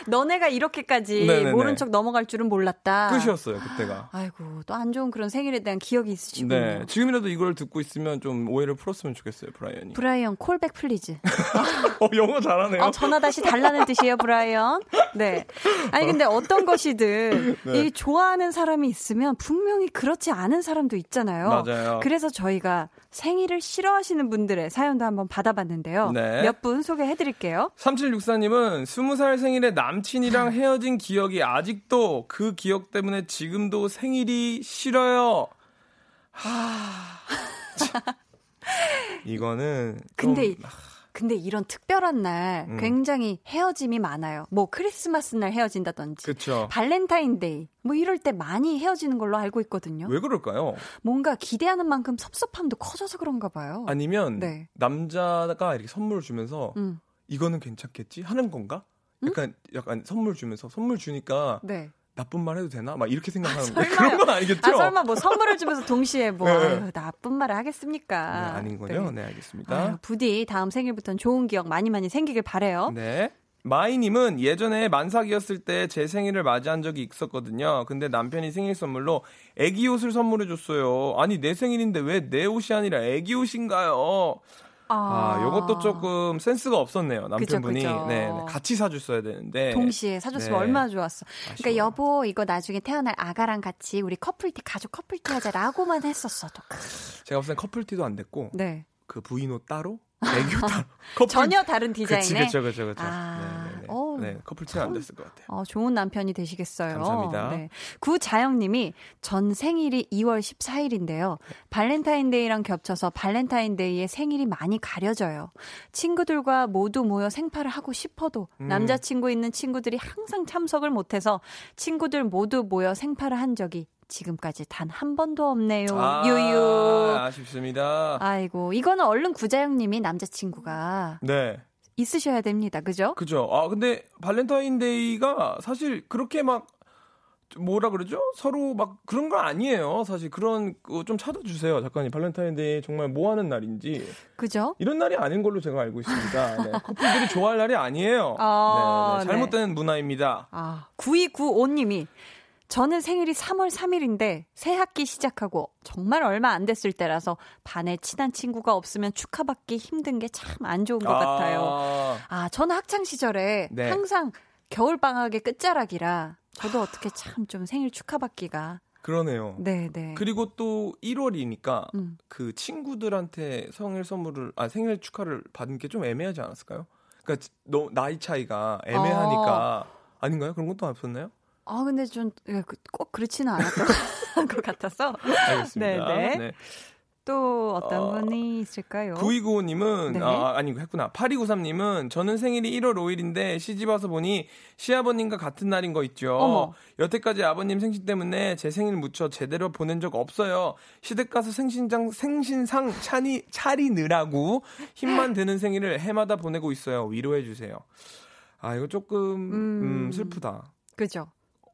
너네가 이렇게까지 네네네. 모른 척 넘어갈 줄은 몰랐다. 끝이었어요 그때가. 아이고 또 안 좋은 그런 생일에 대한 기억이 있으시군요. 네, 지금이라도 이걸 듣고 있으면 좀 오해를 풀었으면 좋겠어요, 브라이언이. 브라이언 call back please. 어, 영어 잘하네요. 어, 전화 다시 달라는 뜻이에요, 브라이언. 네. 아니 근데 어떤 것이든 네. 이 좋아하는 사람이 있으면 분명히 그렇지 않은 사람도 있잖아요. 맞아요. 그래서 저희가 생일을 싫어하시는 분들의 사연도 한번 받아봤는데요. 네. 몇분 소개해드릴게요. 3764님은 20살 생일에 남친이랑 헤어진 기억이 아직도 그 기억 때문에 지금도 생일이 싫어요. 하. 참. 이거는. 좀- 근데 근데 이런 특별한 날 음. 굉장히 헤어짐이 많아요. 뭐 크리스마스 날 헤어진다든지 그쵸. 발렌타인데이 뭐 이럴 때 많이 헤어지는 걸로 알고 있거든요. 왜 그럴까요? 뭔가 기대하는 만큼 섭섭함도 커져서 그런가 봐요. 아니면 네. 남자가 이렇게 선물을 주면서 음. 이거는 괜찮겠지 하는 건가? 약간 약간 선물 주면서 선물 주니까 네. 나쁜 말 해도 되나? 막 이렇게 생각하는데 설마요? 그런 건 아니겠죠? 아 설마 뭐 선물을 주면서 동시에 뭐 네. 아유, 나쁜 말을 하겠습니까? 네, 아닌 거죠? 네. 네, 알겠습니다. 아유, 부디 다음 생일부터는 좋은 기억 많이 많이 생기길 바래요. 네. 마이님은 예전에 만삭이었을 때 제 생일을 맞이한 적이 있었거든요. 근데 남편이 생일 선물로 애기 옷을 선물해 줬어요. 아니 내 생일인데 왜 내 옷이 아니라 애기 옷인가요? 아, 요것도 조금 센스가 없었네요. 남편분이. 네, 네, 같이 사줬어야 되는데 동시에 사줬으면 네. 얼마나 좋았어. 그러니까 아쉬워요. 여보 이거 나중에 태어날 아가랑 같이 우리 커플티 가족 커플티 하자라고만 했었어도. 제가 봤을 땐 커플티도 안 됐고 네. 그 부인옷 따로 옷 따로 커플 전혀 다른 디자인의 그쵸, 그쵸, 그쵸. 아, 네, 네, 네. 네, 커플티는 안 됐을 것 같아요. 어, 좋은 남편이 되시겠어요. 감사합니다. 네. 구자영님이 전 생일이 2월 14일인데요. 발렌타인데이랑 겹쳐서 발렌타인데이에 생일이 많이 가려져요. 친구들과 모두 모여 생파를 하고 싶어도 음. 남자친구 있는 친구들이 항상 참석을 못해서 친구들 모두 모여 생파를 한 적이 지금까지 단 한 번도 없네요. 아, 유유. 아쉽습니다. 아이고, 이거는 얼른 구자영님이 남자친구가 네. 있으셔야 됩니다. 그죠? 그죠. 아, 근데 발렌타인데이가 사실 그렇게 막 뭐라 그러죠? 서로 막 그런 건 아니에요. 사실 그런 거 좀 찾아주세요. 작가님 발렌타인데이 정말 뭐 하는 날인지 그죠? 이런 날이 아닌 걸로 제가 알고 있습니다. 네, 커플들이 좋아할 날이 아니에요. 아, 네, 네, 잘못된 문화입니다. 아, 9295님이 저는 생일이 3월 3일인데 새 학기 시작하고 정말 얼마 안 됐을 때라서 반에 친한 친구가 없으면 축하받기 힘든 게 참 안 좋은 것 같아요. 아, 저는 학창 시절에 네. 항상 겨울 방학의 끝자락이라 저도 어떻게 참 좀 생일 축하받기가 그러네요. 네, 네. 그리고 또 1월이니까 음. 그 친구들한테 생일 선물을 아 생일 축하를 받는 게 좀 애매하지 않았을까요? 그러니까 너 나이 차이가 애매하니까 아닌가요? 그런 것도 없었나요? 아, 근데 좀 꼭 그렇지는 않았던 것 같아서 알겠습니다. 네, 네. 또 어떤 어, 분이 있을까요? 9295님은 네. 아 아니 했구나. 8293님은 저는 생일이 1월 5일인데 시집 와서 보니 시아버님과 같은 날인 거 있죠. 어머. 여태까지 아버님 생신 때문에 제 생일 묻혀 제대로 보낸 적 없어요. 시댁 가서 생신장 생신상 차리 차리느라고 힘만 드는 생일을 해마다 보내고 있어요. 위로해 주세요. 아 이거 조금 음. 음, 슬프다. 그죠?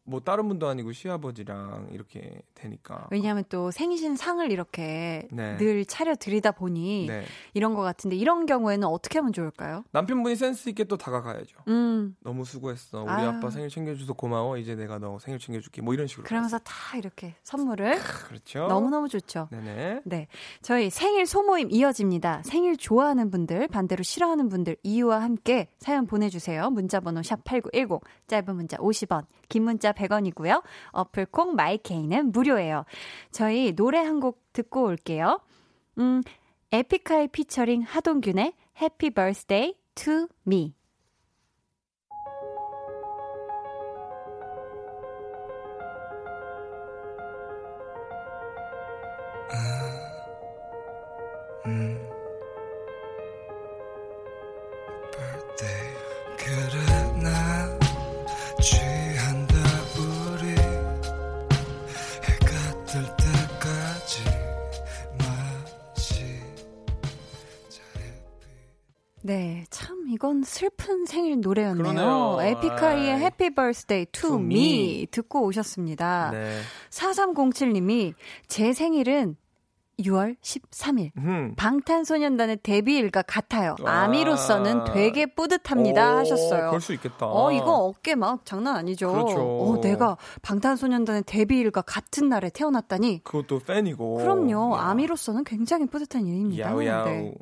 뭐 다른 분도 아니고 시아버지랑 이렇게 되니까. 왜냐하면 또 생신상을 이렇게 네. 늘 차려 드리다 보니 네. 이런 것 같은데 이런 경우에는 어떻게 하면 좋을까요? 남편분이 센스 있게 또 다가가야죠. 음, 너무 수고했어. 우리 아유. 아빠 생일 챙겨줘서 고마워. 이제 내가 너 생일 챙겨줄게. 뭐 이런 식으로. 그러면서 다 이렇게 선물을 그렇죠. 너무 너무 좋죠. 네네. 네. 저희 생일 소모임 이어집니다. 생일 좋아하는 분들, 반대로 싫어하는 분들 이유와 함께 사연 보내주세요. 문자번호 샵 8910, 짧은 문자 50원, 긴 문자 100원이고요. 어플콩 마이케이는 무료예요. 저희 노래 한 곡 듣고 올게요. 음, 에픽하이 피처링 하동균의 Birthday to Me. 그래 이건 슬픈 생일 노래였네요. 그러네요. 에픽하이의 아이. Happy Birthday to, To me. me. 듣고 오셨습니다. 네. 4307님이 제 생일은 6월 13일. 음. 방탄소년단의 데뷔일과 같아요. 와. 아미로서는 되게 뿌듯합니다 오, 하셨어요. 그럴 수 있겠다. 어, 이거 어깨 막 장난 아니죠. 그렇죠. 어, 내가 방탄소년단의 데뷔일과 같은 날에 태어났다니. 그것도 팬이고. 그럼요. 야. 아미로서는 굉장히 뿌듯한 일입니다. 야우야우. 네.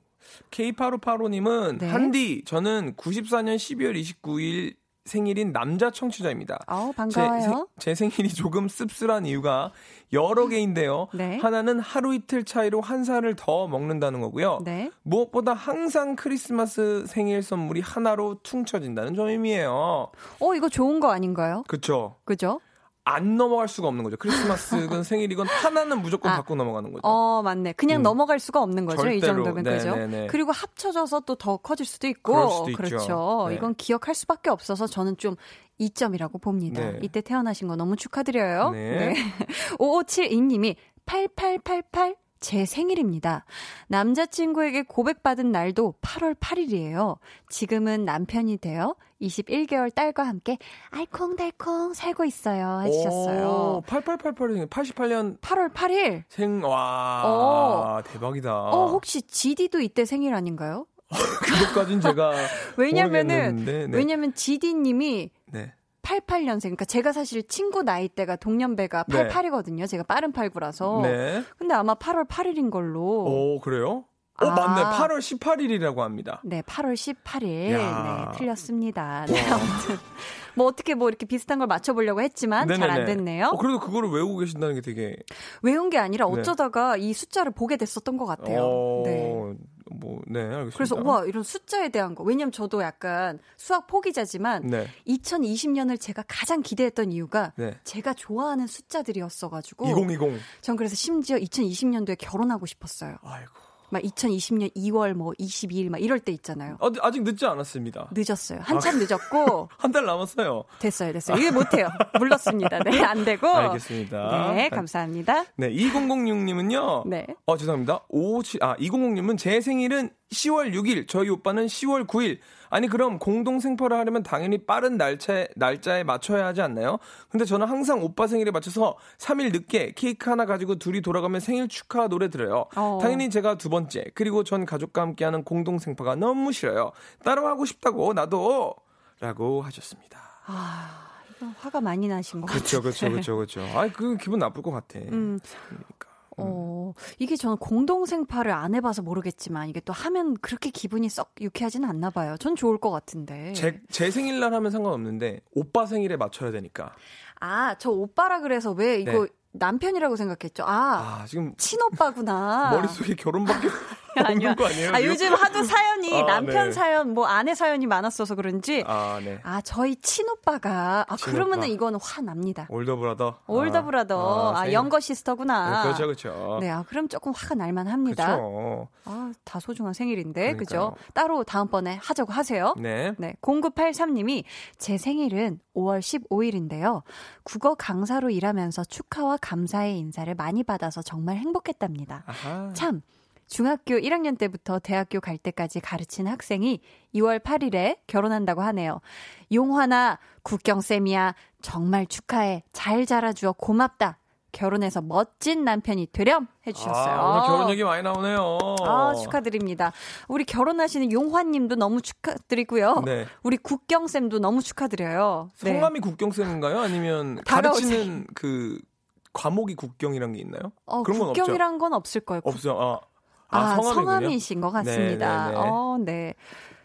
K8585님은 네. 한디 저는 94년 12월 29일 생일인 남자 청취자입니다. 어, 제, 반가워요. 생, 제 생일이 조금 씁쓸한 이유가 여러 개인데요. 네. 하나는 하루 이틀 차이로 한 살을 더 먹는다는 거고요. 네. 무엇보다 항상 크리스마스 생일 선물이 하나로 퉁쳐진다는 점이에요. 어, 이거 좋은 거 아닌가요? 그쵸? 그죠? 안 넘어갈 수가 없는 거죠. 크리스마스건 생일이건 하나는 무조건 아. 받고 넘어가는 거죠. 어, 맞네. 그냥 음. 넘어갈 수가 없는 거죠. 이 절대로. 정도면 네, 그죠? 네, 네. 그리고 합쳐져서 또 더 커질 수도 있고. 수도. 그렇죠. 네. 이건 기억할 수밖에 없어서 저는 좀 이점이라고 봅니다. 네. 이때 태어나신 거 너무 축하드려요. 네. 5572님이 8888 제 생일입니다. 남자친구에게 고백받은 날도 8월 8일이에요. 지금은 남편이 되어 21개월 딸과 함께 알콩달콩 살고 있어요. 해주셨어요. 8888이 88년 8월 8일. 생, 와, 어. 대박이다. 어, 혹시 GD도 이때 생일 아닌가요? 그것까진 제가 왜냐면은, 모르겠는데, 네. 왜냐면 GD님이 네. 88년생, 그러니까 제가 사실 친구 나이대가 동년배가 네. 88이거든요. 제가 빠른 89라서. 네. 근데 아마 8월 8일인 걸로. 오, 그래요? 어, 아. 맞네. 8월 18일이라고 합니다. 네, 8월 18일. 야. 네, 틀렸습니다. 네, 아무튼. 뭐 어떻게 뭐 이렇게 비슷한 걸 맞춰보려고 했지만 잘 안. 됐네요. 어, 그래도 그거를 외우고 계신다는 게 되게. 외운 게 아니라 네. 어쩌다가 이 숫자를 보게 됐었던 것 같아요. 어, 네. 뭐, 네, 알겠습니다. 그래서 와 이런 숫자에 대한 거 왜냐면 저도 약간 수학 포기자지만 네. 2020년을 제가 가장 기대했던 이유가 네. 제가 좋아하는 숫자들이었어 가지고 2020. 전 그래서 심지어 2020년도에 결혼하고 싶었어요. 아이고. 막 2020년 2월 뭐 22일 막 이럴 때 있잖아요. 어, 아직 늦지 않았습니다. 늦었어요. 한참 늦었고 한 달 남았어요. 됐어요, 됐어요. 이게 못해요. 물렀습니다. 네, 안 되고. 알겠습니다. 네, 감사합니다. 네, 2006님은요. 네. 어, 죄송합니다. 57, 아, 2006님은 제 생일은 10월 6일, 저희 오빠는 10월 9일. 아니, 그럼 공동 생포를 하려면 당연히 빠른 날짜에, 날짜에 맞춰야 하지 않나요? 근데 저는 항상 오빠 생일에 맞춰서 3일 늦게 케이크 하나 가지고 둘이 돌아가면 생일 축하 노래 들어요. 어. 당연히 제가 두 번째, 그리고 전 가족과 함께하는 공동 생포가 너무 싫어요. 따로 하고 싶다고, 나도! 라고 하셨습니다. 아, 화가 많이 나신 것 같아요. 그쵸, 그쵸, 그쵸. 아이, 그 기분 나쁠 것 같아. 음. 생일이니까. 어, 이게 저는 공동생파를 안 해봐서 모르겠지만 이게 또 하면 그렇게 기분이 썩 유쾌하지는 않나 봐요. 전 좋을 것 같은데. 제, 제 생일날 하면 상관없는데 오빠 생일에 맞춰야 되니까. 아, 저 오빠라 그래서 왜 이거 네. 남편이라고 생각했죠? 아, 아, 지금 친오빠구나. 머릿속에 결혼밖에 아니요. 아니에요? 아? 요즘 하도 사연이 아, 남편 네. 사연, 뭐 아내 사연이 많았어서 그런지 아, 네. 아, 저희 친오빠가 아, 친오빠. 그러면은 이거는 화 납니다. 올더 브라더. 올더 브라더. 아, 생일. 영거 시스터구나. 네, 그렇죠, 그렇죠. 네, 아, 그럼 조금 화가 날만 합니다. 그렇죠. 아, 다 소중한 생일인데, 그죠? 따로 다음번에 하자고 하세요. 네. 네, 0983님이 제 생일은 5월 15일인데요. 국어 강사로 일하면서 축하와 감사의 인사를 많이 받아서 정말 행복했답니다. 아하. 참, 중학교 1학년 때부터 대학교 갈 때까지 가르친 학생이 2월 8일에 결혼한다고 하네요. 용화나 국경쌤이야, 정말 축하해. 잘 자라주어 고맙다. 결혼해서 멋진 남편이 되렴 해주셨어요. 아, 오늘 결혼 얘기 많이 나오네요. 아, 축하드립니다. 우리 결혼하시는 용화님도 너무 축하드리고요. 네. 우리 국경쌤도 너무 축하드려요. 네. 성함이 국경쌤인가요? 아니면 다가오세요. 가르치는 그 과목이 국경이란 게 있나요? 어, 그런 건 없죠? 국경이란 건 없을 거예요. 국- 없어요. 아, 아, 아. 성함이신 것 같습니다. 네, 네, 네. 어, 네.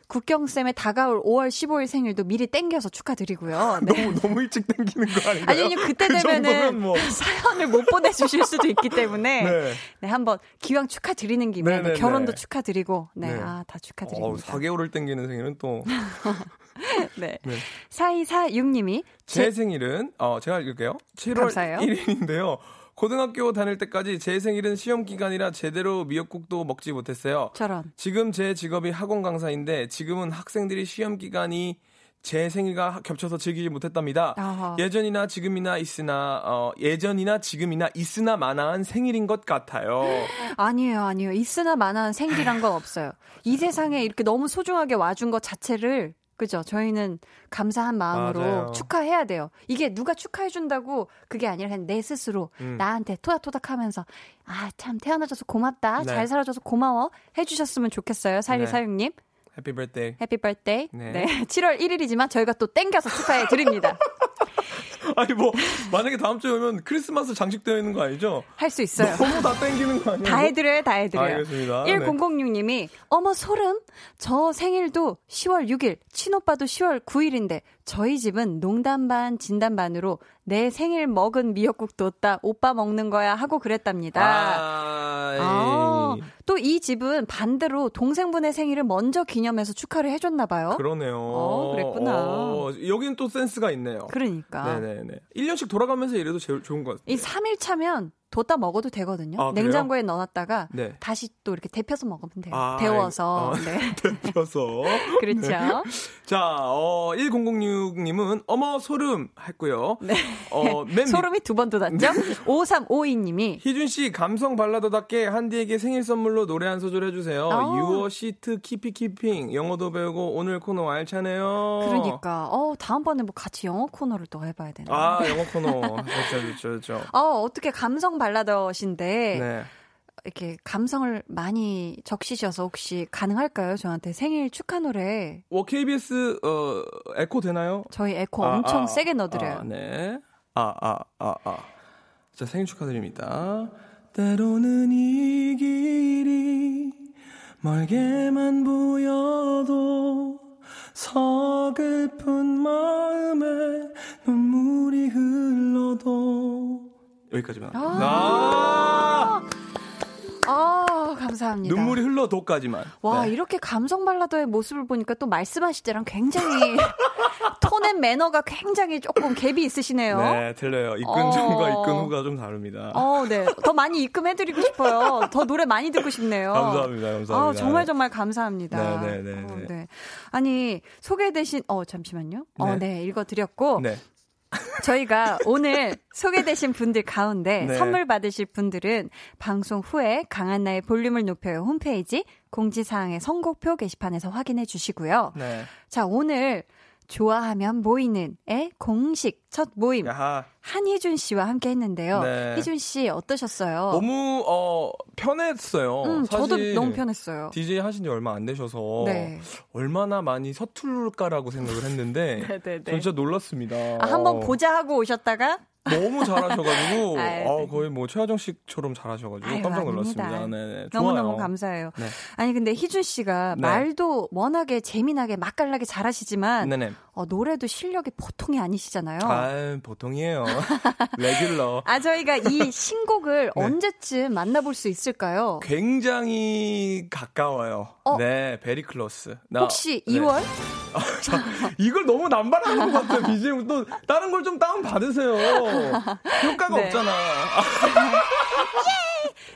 국경쌤의 다가올 5월 15일 생일도 미리 땡겨서 축하드리고요. 네. 너무 너무 일찍 당기는 거 아닌가요? 아니, 아니, 그때 그 되면은 뭐. 사연을 못 보내주실 수도 있기 때문에. 네. 네. 한번 기왕 축하드리는 김에 네, 네, 결혼도 네. 축하드리고, 네, 네. 아, 다 어, 축하드립니다. 4개월을 땡기는 생일은 또. 네. 네. 4246님이 제 생일은 어 제가 읽을게요. 7월 감사해요. 1일인데요. 고등학교 다닐 때까지 제 생일은 시험 기간이라 제대로 미역국도 먹지 못했어요. 저런. 지금 제 직업이 학원 강사인데 지금은 학생들이 시험 기간이 제 생일과 겹쳐서 즐기지 못했답니다. 아하. 예전이나 지금이나 있으나 어, 예전이나 지금이나 있으나 마나한 생일인 것 같아요. 아니에요, 아니에요. 있으나 마나한 생기란 건 없어요. 이 세상에 이렇게 너무 소중하게 와준 것 자체를 그죠? 저희는 감사한 마음으로 맞아요. 축하해야 돼요. 이게 누가 축하해준다고 그게 아니라 그냥 내 스스로 음. 나한테 토닥토닥 하면서 아, 참 태어나줘서 고맙다. 네. 잘 살아줘서 고마워. 해주셨으면 좋겠어요. 삼이사육님. Happy birthday. Happy birthday. 네. 네. 7월 1일이지만 저희가 또 땡겨서 축하해 드립니다. 아니 뭐 만약에 다음 주에 오면 크리스마스 장식되어 있는 거 아니죠? 할 수 있어요. 너무 다 땡기는 거 아니에요? 다 해드려요, 다 해드려요. 알겠습니다. 네. 1006님이, 어머, 소름? 저 생일도 10월 6일, 친오빠도 10월 9일인데, 저희 집은 농담 반, 진담 반으로 내 생일 먹은 미역국 뒀다, 오빠 먹는 거야 하고 그랬답니다. 아, 아, 에이. 또이 집은 반대로 동생분의 생일을 먼저 기념해서 축하를 해줬나 봐요. 그러네요. 어, 그랬구나. 어, 여기는 또 센스가 있네요. 그러니까. 네네 네. 1년씩 돌아가면서 이래도 제일 좋은 것 같아요. 이 3일 차면 뒀다 먹어도 되거든요. 아? 냉장고에 넣어놨다가 네. 다시 또 이렇게 데펴서 먹으면 돼요. 아, 데워서. 알- 네. 대표서. 그렇죠. 자, 어, 1006님은 어머 소름 했고요. 네. 어, 맨 밑- 소름이 두 번 돋았죠? 5352님이 희준 씨 감성 발라더답게 한디에게 생일 선물로 노래 한 소절 해주세요. 어. Your seat keep it keeping 영어도 배우고 오늘 코너 알차네요. 그러니까 어 다음번에 뭐 같이 영어 코너를 또 해봐야 되나? 아 영어 코너 좋죠 좋죠 좋죠. 어 어떻게 감성 발라더신데 네. 이렇게 감성을 많이 적시셔서 혹시 가능할까요? 저한테 생일 축하 노래 뭐 KBS 어 에코 되나요? 저희 에코 아, 엄청 아, 세게 넣어드려요. 아, 네. 아, 아, 아, 아. 자, 생일 축하드립니다. 때로는 이 길이 멀게만 보여도 서글픈 마음에 눈물이 흘러도 여기까지만. 아. 아, 아 감사합니다. 눈물이 흘러 도까지만. 와 네. 이렇게 감성 발라더의 모습을 보니까 또 말씀하실 때랑 굉장히 톤앤 매너가 굉장히 조금 갭이 있으시네요. 네, 들려요. 입근 어. 전과 입근 후가 좀 다릅니다. 어, 네. 더 많이 입금해드리고 싶어요. 더 노래 많이 듣고 싶네요. 감사합니다, 감사합니다. 아, 정말 정말 감사합니다. 네, 네, 네, 어, 네. 네. 아니, 소개되신, 어, 잠시만요. 어, 네. 네, 읽어드렸고. 네. 저희가 오늘 소개되신 분들 가운데 네. 선물 받으실 분들은 방송 후에 강한나의 볼륨을 높여요 홈페이지 공지사항의 선곡표 게시판에서 확인해 주시고요. 네. 자, 오늘 좋아하면 모이는의 공식 첫 모임 야하. 한희준 씨와 함께 했는데요. 네. 희준 씨 어떠셨어요? 너무, 어, 편했어요. 음, 저도 너무 편했어요. DJ 하신 지 얼마 안 되셔서 네. 얼마나 많이 서툴까라고 생각을 했는데 네네네. 전 진짜 놀랐습니다. 아, 한번 보자 하고 오셨다가 너무 잘하셔가지고 아유, 어, 네. 거의 뭐 최하정 씨처럼 잘하셔가지고 아유, 깜짝. 놀랐습니다. 네, 너무 너무 좋아요. 감사해요. 네. 아니 근데 희준 씨가 네. 말도 워낙에 재미나게 맛깔나게 잘하시지만 네네. 어, 노래도 실력이 보통이 아니시잖아요. 아 보통이에요. 레귤러. 아 저희가 이 신곡을 네. 언제쯤 만나볼 수 있을까요? 굉장히 가까워요. 어? 네, 베리 클로스. 나- 혹시 네. 2월? 자, 이걸 너무 남발하는 것 같아요. BGM 또 다른 걸 좀 다운 받으세요. 효과가 네. 없잖아.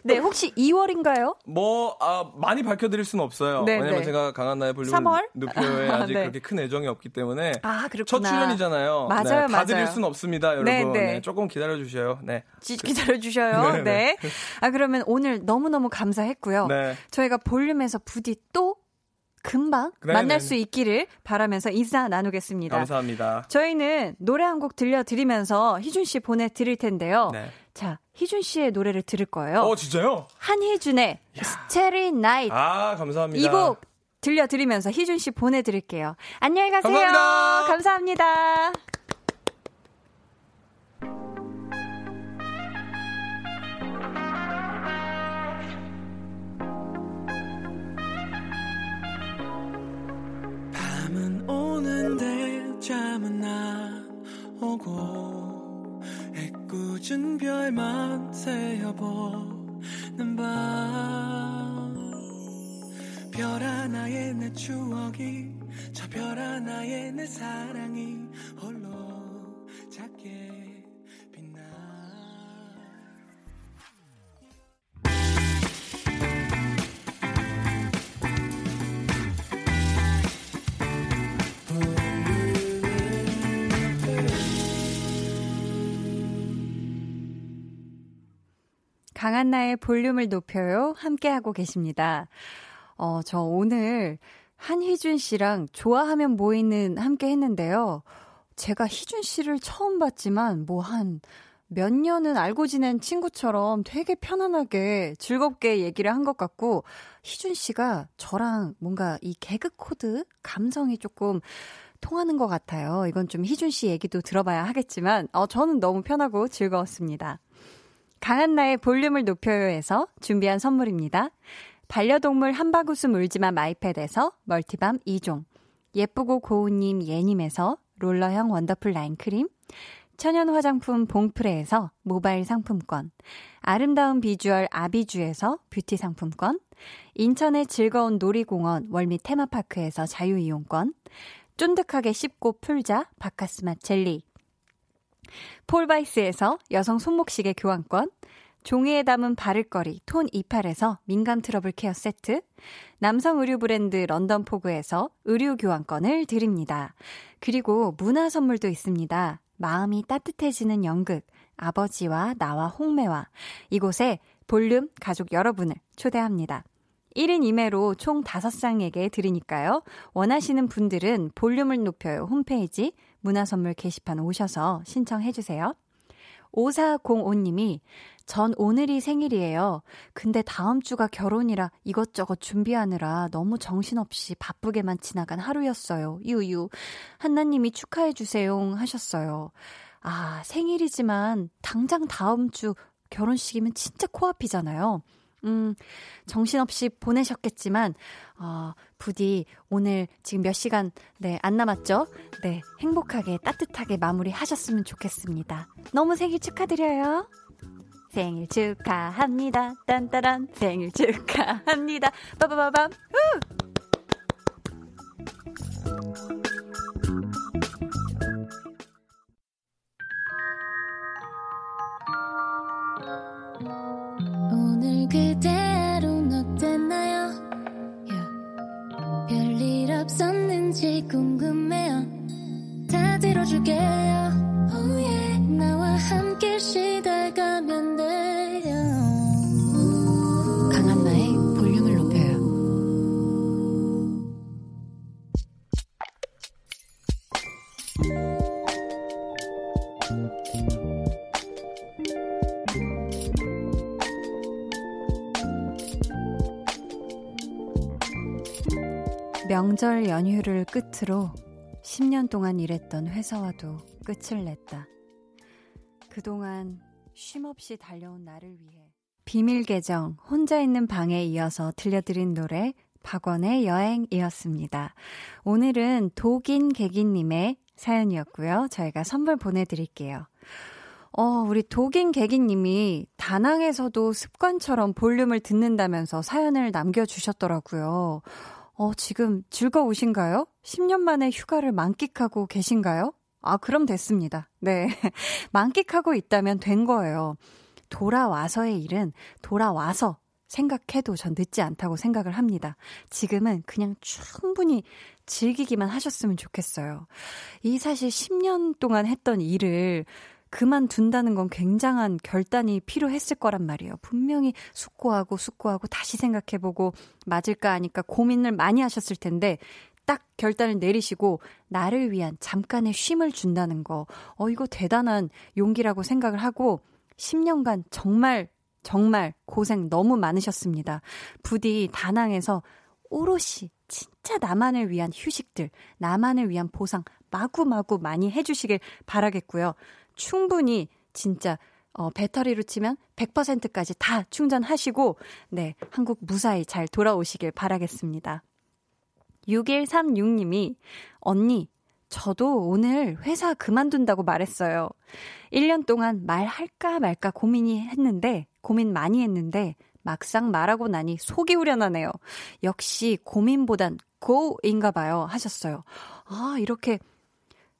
네, 혹시 2월인가요? 뭐 아, 많이 밝혀드릴 수는 없어요. 네, 왜냐면 네. 제가 강한 나의 볼륨 3월? 눕혀에 아직 네. 그렇게 큰 애정이 없기 때문에 아, 그렇구나. 첫 출연이잖아요. 맞아요, 네, 다 맞아요. 드릴 수는 없습니다, 여러분. 네, 네, 네. 조금 기다려 주셔요. 네. 기- 기다려 주셔요. 네, 네. 네. 아, 그러면 오늘 너무 너무 감사했고요. 네. 저희가 볼륨에서 부디 또 금방 네, 만날 네, 수 네. 있기를 바라면서 인사 나누겠습니다. 감사합니다. 저희는 노래 한 곡 들려드리면서 희준 씨 보내드릴 텐데요. 네. 자, 희준 씨의 노래를 들을 거예요. 어, 진짜요? 한희준의 스테리 나이트 아, 감사합니다. 이 곡 들려드리면서 희준 씨 보내드릴게요. 안녕히 가세요. 감사합니다. 감사합니다. 오는데 잠은 안 오고 애꿎은 별만 새어보는 밤별 하나에 내 추억이 저 별 하나에 내 사랑이 강한나의 볼륨을 높여요. 함께하고 계십니다. 어, 저 오늘 한희준 씨랑 좋아하면 모이는 함께 했는데요. 제가 희준 씨를 처음 봤지만 뭐 한 몇 년은 알고 지낸 친구처럼 되게 편안하게 즐겁게 얘기를 한 것 같고 희준 씨가 저랑 뭔가 이 개그 코드 감성이 조금 통하는 것 같아요. 이건 좀 희준 씨 얘기도 들어봐야 하겠지만 어, 저는 너무 편하고 즐거웠습니다. 강한나의 볼륨을 높여요에서 준비한 선물입니다. 반려동물 한바구음 울지마 마이패드에서 멀티밤 2종, 예쁘고 고운님 예님에서 롤러형 원더풀 라인 크림, 천연 화장품 봉프레에서 모바일 상품권, 아름다운 비주얼 아비주에서 뷰티 상품권, 인천의 즐거운 놀이공원 월미 테마파크에서 자유이용권, 쫀득하게 씹고 풀자 바카스맛 젤리, 폴바이스에서 여성 손목시계 교환권, 종이에 담은 바를거리 톤 이팔에서 민감 트러블 케어 세트, 남성 의류 브랜드 런던 포그에서 의류 교환권을 드립니다. 그리고 문화 선물도 있습니다. 마음이 따뜻해지는 연극, 아버지와 나와 홍매와 이곳에 볼륨 가족 여러분을 초대합니다. 1인 2매로 총 5쌍에게 드리니까요. 원하시는 분들은 볼륨을 높여요 홈페이지 문화선물 게시판 오셔서 신청해 주세요. 5405님이 전 오늘이 생일이에요. 근데 다음 주가 결혼이라 이것저것 준비하느라 너무 정신없이 바쁘게만 지나간 하루였어요. 유유. 한나님이 축하해주세요 하셨어요. 아, 생일이지만 당장 다음 주 결혼식이면 진짜 코앞이잖아요. 음, 정신없이 보내셨겠지만, 어, 부디 오늘 지금 몇 시간, 네, 안 남았죠? 네, 행복하게 따뜻하게 마무리 하셨으면 좋겠습니다. 너무 생일 축하드려요. 생일 축하합니다. 딴따란 생일 축하합니다. 빠바바밤. 후! 끝으로 10년 동안 일했던 회사와도 끝을 냈다. 그동안 쉼없이 달려온 나를 위해 비밀 계정 혼자 있는 방에 이어서 들려드린 노래 박원의 여행이었습니다. 오늘은 독인 개기님의 사연이었고요. 저희가 선물 보내드릴게요. 어, 우리 독인 개기님이 다낭에서도 습관처럼 볼륨을 듣는다면서 사연을 남겨주셨더라고요. 어, 지금 즐거우신가요? 10년 만에 휴가를 만끽하고 계신가요? 아, 그럼 됐습니다. 네. 만끽하고 있다면 된 거예요. 돌아와서의 일은 돌아와서 생각해도 전 늦지 않다고 생각을 합니다. 지금은 그냥 충분히 즐기기만 하셨으면 좋겠어요. 이 사실 10년 동안 했던 일을 그만둔다는 건 굉장한 결단이 필요했을 거란 말이에요. 분명히 숙고하고 숙고하고 다시 생각해보고 맞을까 하니까 고민을 많이 하셨을 텐데 딱 결단을 내리시고 나를 위한 잠깐의 쉼을 준다는 거. 어, 이거 대단한 용기라고 생각을 하고 10년간 정말 정말 고생 너무 많으셨습니다. 부디 다낭에서 오롯이 진짜 나만을 위한 휴식들, 나만을 위한 보상 마구마구 많이 해주시길 바라겠고요. 충분히 진짜 어, 배터리로 치면 100%까지 다 충전하시고, 네, 한국 무사히 잘 돌아오시길 바라겠습니다. 6136님이, 언니, 저도 오늘 회사 그만둔다고 말했어요. 1년 동안 말할까 말까 고민이 했는데, 고민 많이 했는데, 막상 말하고 나니 속이 후련하네요. 역시 고민보단 고인가 봐요. 하셨어요. 아, 이렇게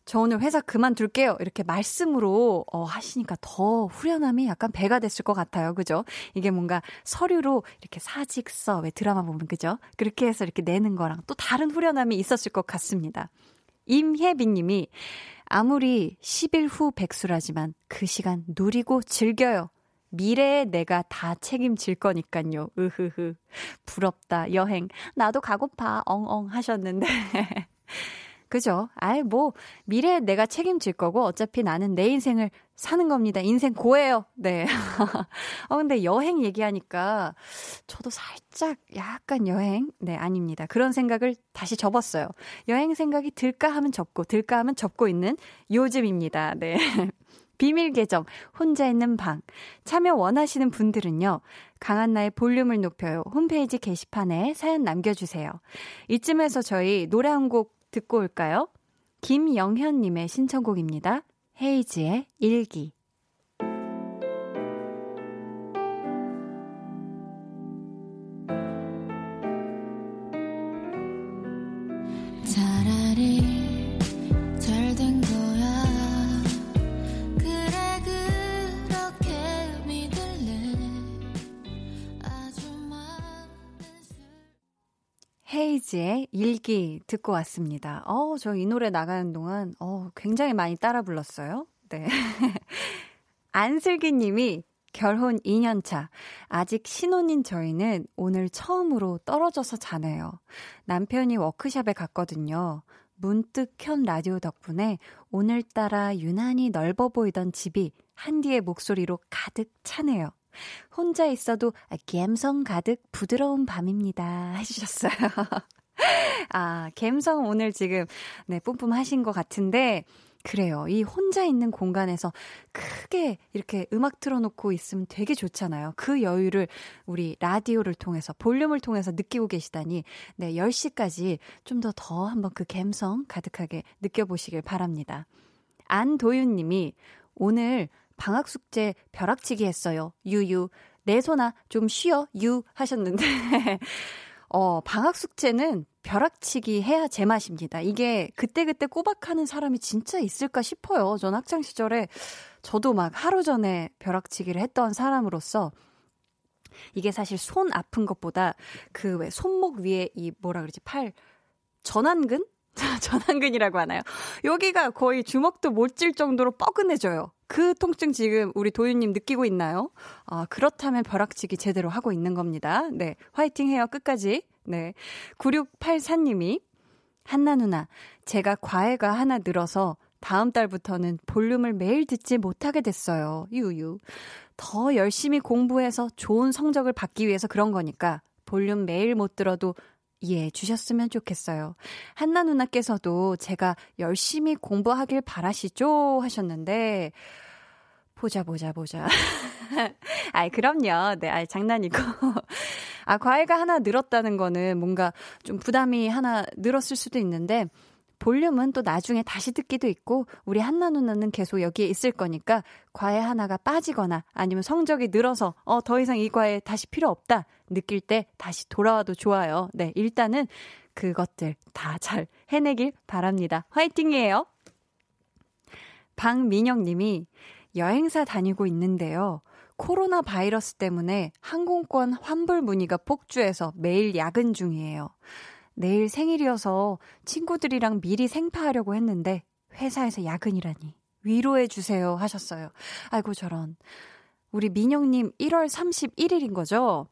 저 오늘 회사 그만둘게요. 이렇게 말씀으로 어, 하시니까 더 후련함이 약간 배가 됐을 것 같아요. 그죠? 이게 뭔가 서류로 이렇게 사직서, 왜 드라마 보면 그죠? 그렇게 해서 이렇게 내는 거랑 또 다른 후련함이 있었을 것 같습니다. 임혜빈 님이 아무리 10일 후 백수라지만 그 시간 누리고 즐겨요. 미래에 내가 다 책임질 거니까요. 으흐흐. 부럽다. 여행. 나도 가고파. 엉엉 하셨는데. 그죠? 아이, 뭐, 미래에 내가 책임질 거고, 어차피 나는 내 인생을 사는 겁니다. 인생 고해요. 네. 어, 근데 여행 얘기하니까, 저도 살짝 약간 여행, 네, 아닙니다. 그런 생각을 다시 접었어요. 여행 생각이 들까 하면 접고, 들까 하면 접고 있는 요즘입니다. 네. 비밀 계정, 혼자 있는 방. 참여 원하시는 분들은요, 강한나의 볼륨을 높여요. 홈페이지 게시판에 사연 남겨주세요. 이쯤에서 저희 노래 한곡 듣고 올까요? 김영현님의 신청곡입니다. 헤이즈의 일기. 헤이즈의 일기 듣고 왔습니다. 어, 저 이 노래 나가는 동안, 어, 굉장히 많이 따라 불렀어요. 네. 안슬기 님이 결혼 2년 차. 아직 신혼인 저희는 오늘 처음으로 떨어져서 자네요. 남편이 워크샵에 갔거든요. 문득 켠 라디오 덕분에 오늘따라 유난히 넓어 보이던 집이 한디의 목소리로 가득 차네요. 혼자 있어도 감성 가득 부드러운 밤입니다. 해주셨어요. 아, 감성 오늘 지금, 네, 뿜뿜하신 것 같은데, 그래요. 이 혼자 있는 공간에서 크게 이렇게 음악 틀어놓고 있으면 되게 좋잖아요. 그 여유를 우리 라디오를 통해서, 볼륨을 통해서 느끼고 계시다니, 네, 10시까지 좀 더더 한번 그 감성 가득하게 느껴보시길 바랍니다. 안도윤 님이 오늘 방학 숙제 벼락치기 했어요. 유유. 내 손아 좀 쉬어. 유 하셨는데 어, 방학 숙제는 벼락치기 해야 제맛입니다. 이게 그때그때 꼬박하는 사람이 진짜 있을까 싶어요. 전 학창 시절에 저도 막 하루 전에 벼락치기를 했던 사람으로서 이게 사실 손 아픈 것보다 그 왜 손목 위에 이 뭐라 그러지 팔 전완근? 전완근이라고 하나요? 여기가 거의 주먹도 못 질 정도로 뻐근해져요. 그 통증 지금 우리 도윤님 느끼고 있나요? 아, 그렇다면 벼락치기 제대로 하고 있는 겁니다. 네. 화이팅 해요. 끝까지. 네. 9684님이 한나 누나, 제가 과외가 하나 늘어서 다음 달부터는 볼륨을 매일 듣지 못하게 됐어요. 유유. 더 열심히 공부해서 좋은 성적을 받기 위해서 그런 거니까 볼륨 매일 못 들어도 이해해 주셨으면 좋겠어요. 한나 누나께서도 제가 열심히 공부하길 바라시죠? 하셨는데, 보자, 보자, 보자. 아이, 그럼요. 네, 아이, 장난이고. 아, 과외가 하나 늘었다는 거는 뭔가 좀 부담이 하나 늘었을 수도 있는데, 볼륨은 또 나중에 다시 듣기도 있고 우리 한나 누나는 계속 여기에 있을 거니까 과외 하나가 빠지거나 아니면 성적이 늘어서 어 더 이상 이 과외 다시 필요 없다 느낄 때 다시 돌아와도 좋아요. 네, 일단은 그것들 다 잘 해내길 바랍니다. 화이팅이에요. 박민영 님이 여행사 다니고 있는데요. 코로나 바이러스 때문에 항공권 환불 문의가 폭주해서 매일 야근 중이에요. 내일 생일이어서 친구들이랑 미리 생파하려고 했는데 회사에서 야근이라니 위로해 주세요 하셨어요. 아이고 저런. 우리 민영님 1월 31일인 거죠?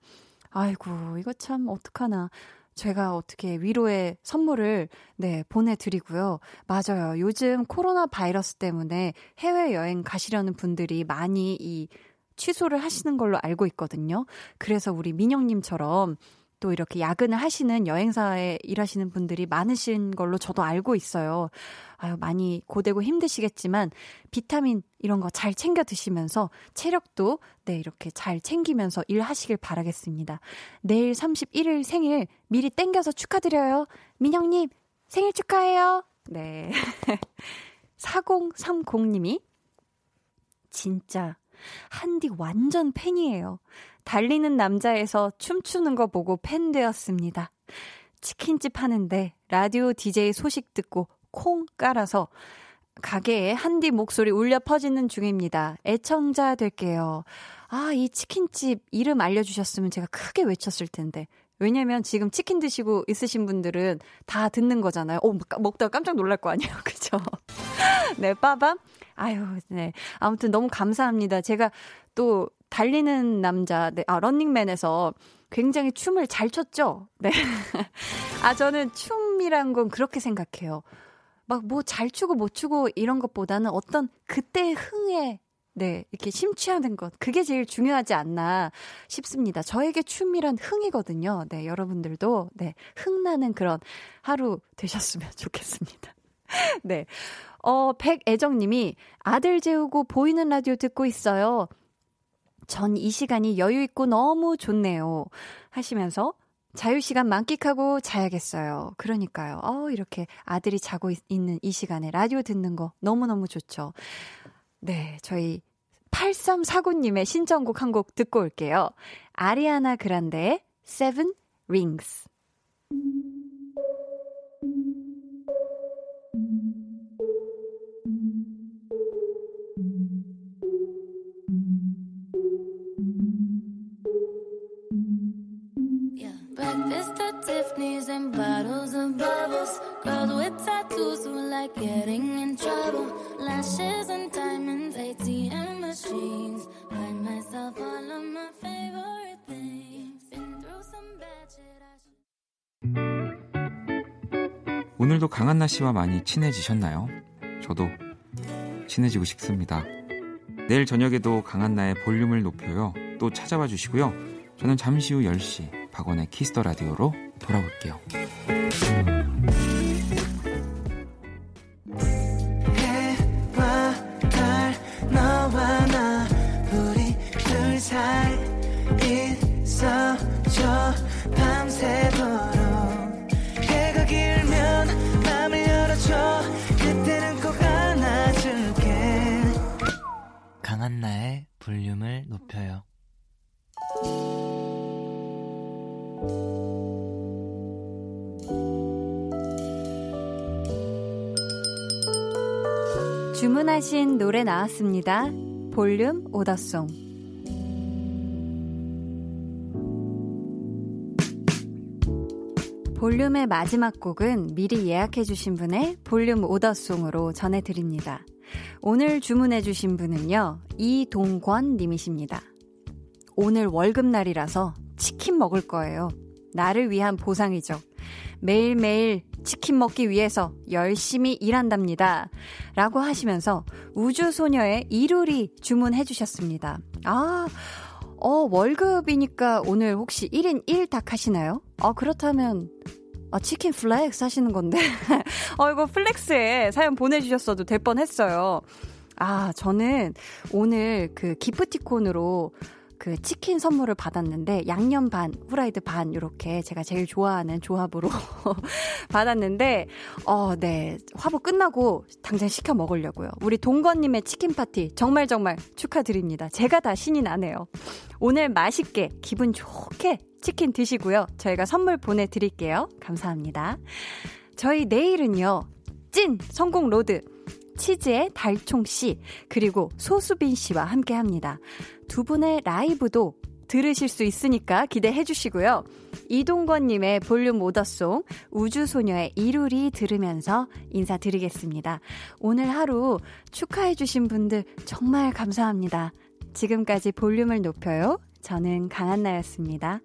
아이고 이거 참 어떡하나. 제가 어떻게 위로의 선물을 네, 보내드리고요. 맞아요. 요즘 코로나 바이러스 때문에 해외여행 가시려는 분들이 많이 이 취소를 하시는 걸로 알고 있거든요. 그래서 우리 민영님처럼 또 이렇게 야근을 하시는 여행사에 일하시는 분들이 많으신 걸로 저도 알고 있어요. 아유, 많이 고되고 힘드시겠지만 비타민 이런 거 잘 챙겨 드시면서 체력도 네, 이렇게 잘 챙기면서 일하시길 바라겠습니다. 내일 31일 생일 미리 땡겨서 축하드려요. 민영님, 생일 축하해요. 네. 4030님이 진짜 한디 완전 팬이에요. 달리는 남자에서 춤추는 거 보고 팬 되었습니다. 치킨집 하는데 라디오 DJ 소식 듣고 콩 깔아서 가게에 한디 목소리 울려 퍼지는 중입니다. 애청자 될게요. 아, 이 치킨집 이름 알려주셨으면 제가 크게 외쳤을 텐데. 왜냐면 지금 치킨 드시고 있으신 분들은 다 듣는 거잖아요. 오, 먹다가 깜짝 놀랄 거 아니에요. 그죠? 네, 빠밤. 아유, 네. 아무튼 너무 감사합니다. 제가 또 달리는 남자, 네, 아, 런닝맨에서 굉장히 춤을 잘 췄죠? 네. 아, 저는 춤이란 건 그렇게 생각해요. 막 뭐 잘 추고 못 추고 이런 것보다는 어떤 그때 흥에 네, 이렇게 심취하는 것. 그게 제일 중요하지 않나 싶습니다. 저에게 춤이란 흥이거든요. 네, 여러분들도, 네, 흥나는 그런 하루 되셨으면 좋겠습니다. 네. 어, 백애정 님이 아들 재우고 보이는 라디오 듣고 있어요. 전 이 시간이 여유 있고 너무 좋네요. 하시면서 자유시간 만끽하고 자야겠어요. 그러니까요. 어, 이렇게 아들이 자고 있, 있는 이 시간에 라디오 듣는 거 너무너무 좋죠. 네, 저희 8349님의 신청곡 한 곡 듣고 올게요. 아리아나 그란데의 Seven Rings. At Tiffany's and bottles of bubbles. Girls with tattoos who like getting in trouble. Lashes and diamonds, ATM machines. Buy myself all of my favorite things. Been through some bad shit. I 오늘도 강한나 씨와 많이 친해지셨나요? 저도 친해지고 싶습니다. 내일 저녁에도 강한나의 볼륨을 높여요. 또 찾아와 주시고요. 저는 잠시 후 10시 박원의 키스 더 라디오로 돌아올게요. 해와 달 너와 나 우리 둘 사이 있어줘. 밤새도록 해가 길면 맘을 열어줘. 그때는 꼭 안아줄게. 강한나의 볼륨을 높여요 주문하신 노래 나왔습니다. 볼륨 오더송. 볼륨의 마지막 곡은 미리 예약해주신 분의 볼륨 오더송으로 전해드립니다. 오늘 주문해주신 분은요, 이동권 님이십니다. 오늘 월급날이라서 치킨 먹을 거예요. 나를 위한 보상이죠. 매일매일 치킨 먹기 위해서 열심히 일한답니다. 라고 하시면서 우주소녀의 이루리 주문해 주셨습니다. 아, 어, 월급이니까 오늘 혹시 1인 1닭 하시나요? 어, 그렇다면, 아, 치킨 flex 하시는 건데. 어, 이거 flex에 사연 보내주셨어도 될 뻔 했어요. 아, 저는 오늘 그 기프티콘으로 그 치킨 선물을 받았는데 양념 반, 후라이드 반 이렇게 제가 제일 좋아하는 조합으로 받았는데 어, 네. 화보 끝나고 당장 시켜 먹으려고요. 우리 동건 님의 치킨 파티 정말 정말 축하드립니다. 제가 다 신이 나네요. 오늘 맛있게 기분 좋게 치킨 드시고요. 저희가 선물 보내 드릴게요. 감사합니다. 저희 내일은요. 찐 성공 로드 치즈의 달총 씨, 그리고 소수빈 씨와 함께 합니다. 두 분의 라이브도 들으실 수 있으니까 기대해 주시고요. 이동권님의 볼륨 오더송, 우주소녀의 이루리 들으면서 인사드리겠습니다. 오늘 하루 축하해 주신 분들 정말 감사합니다. 지금까지 볼륨을 높여요. 저는 강한나였습니다.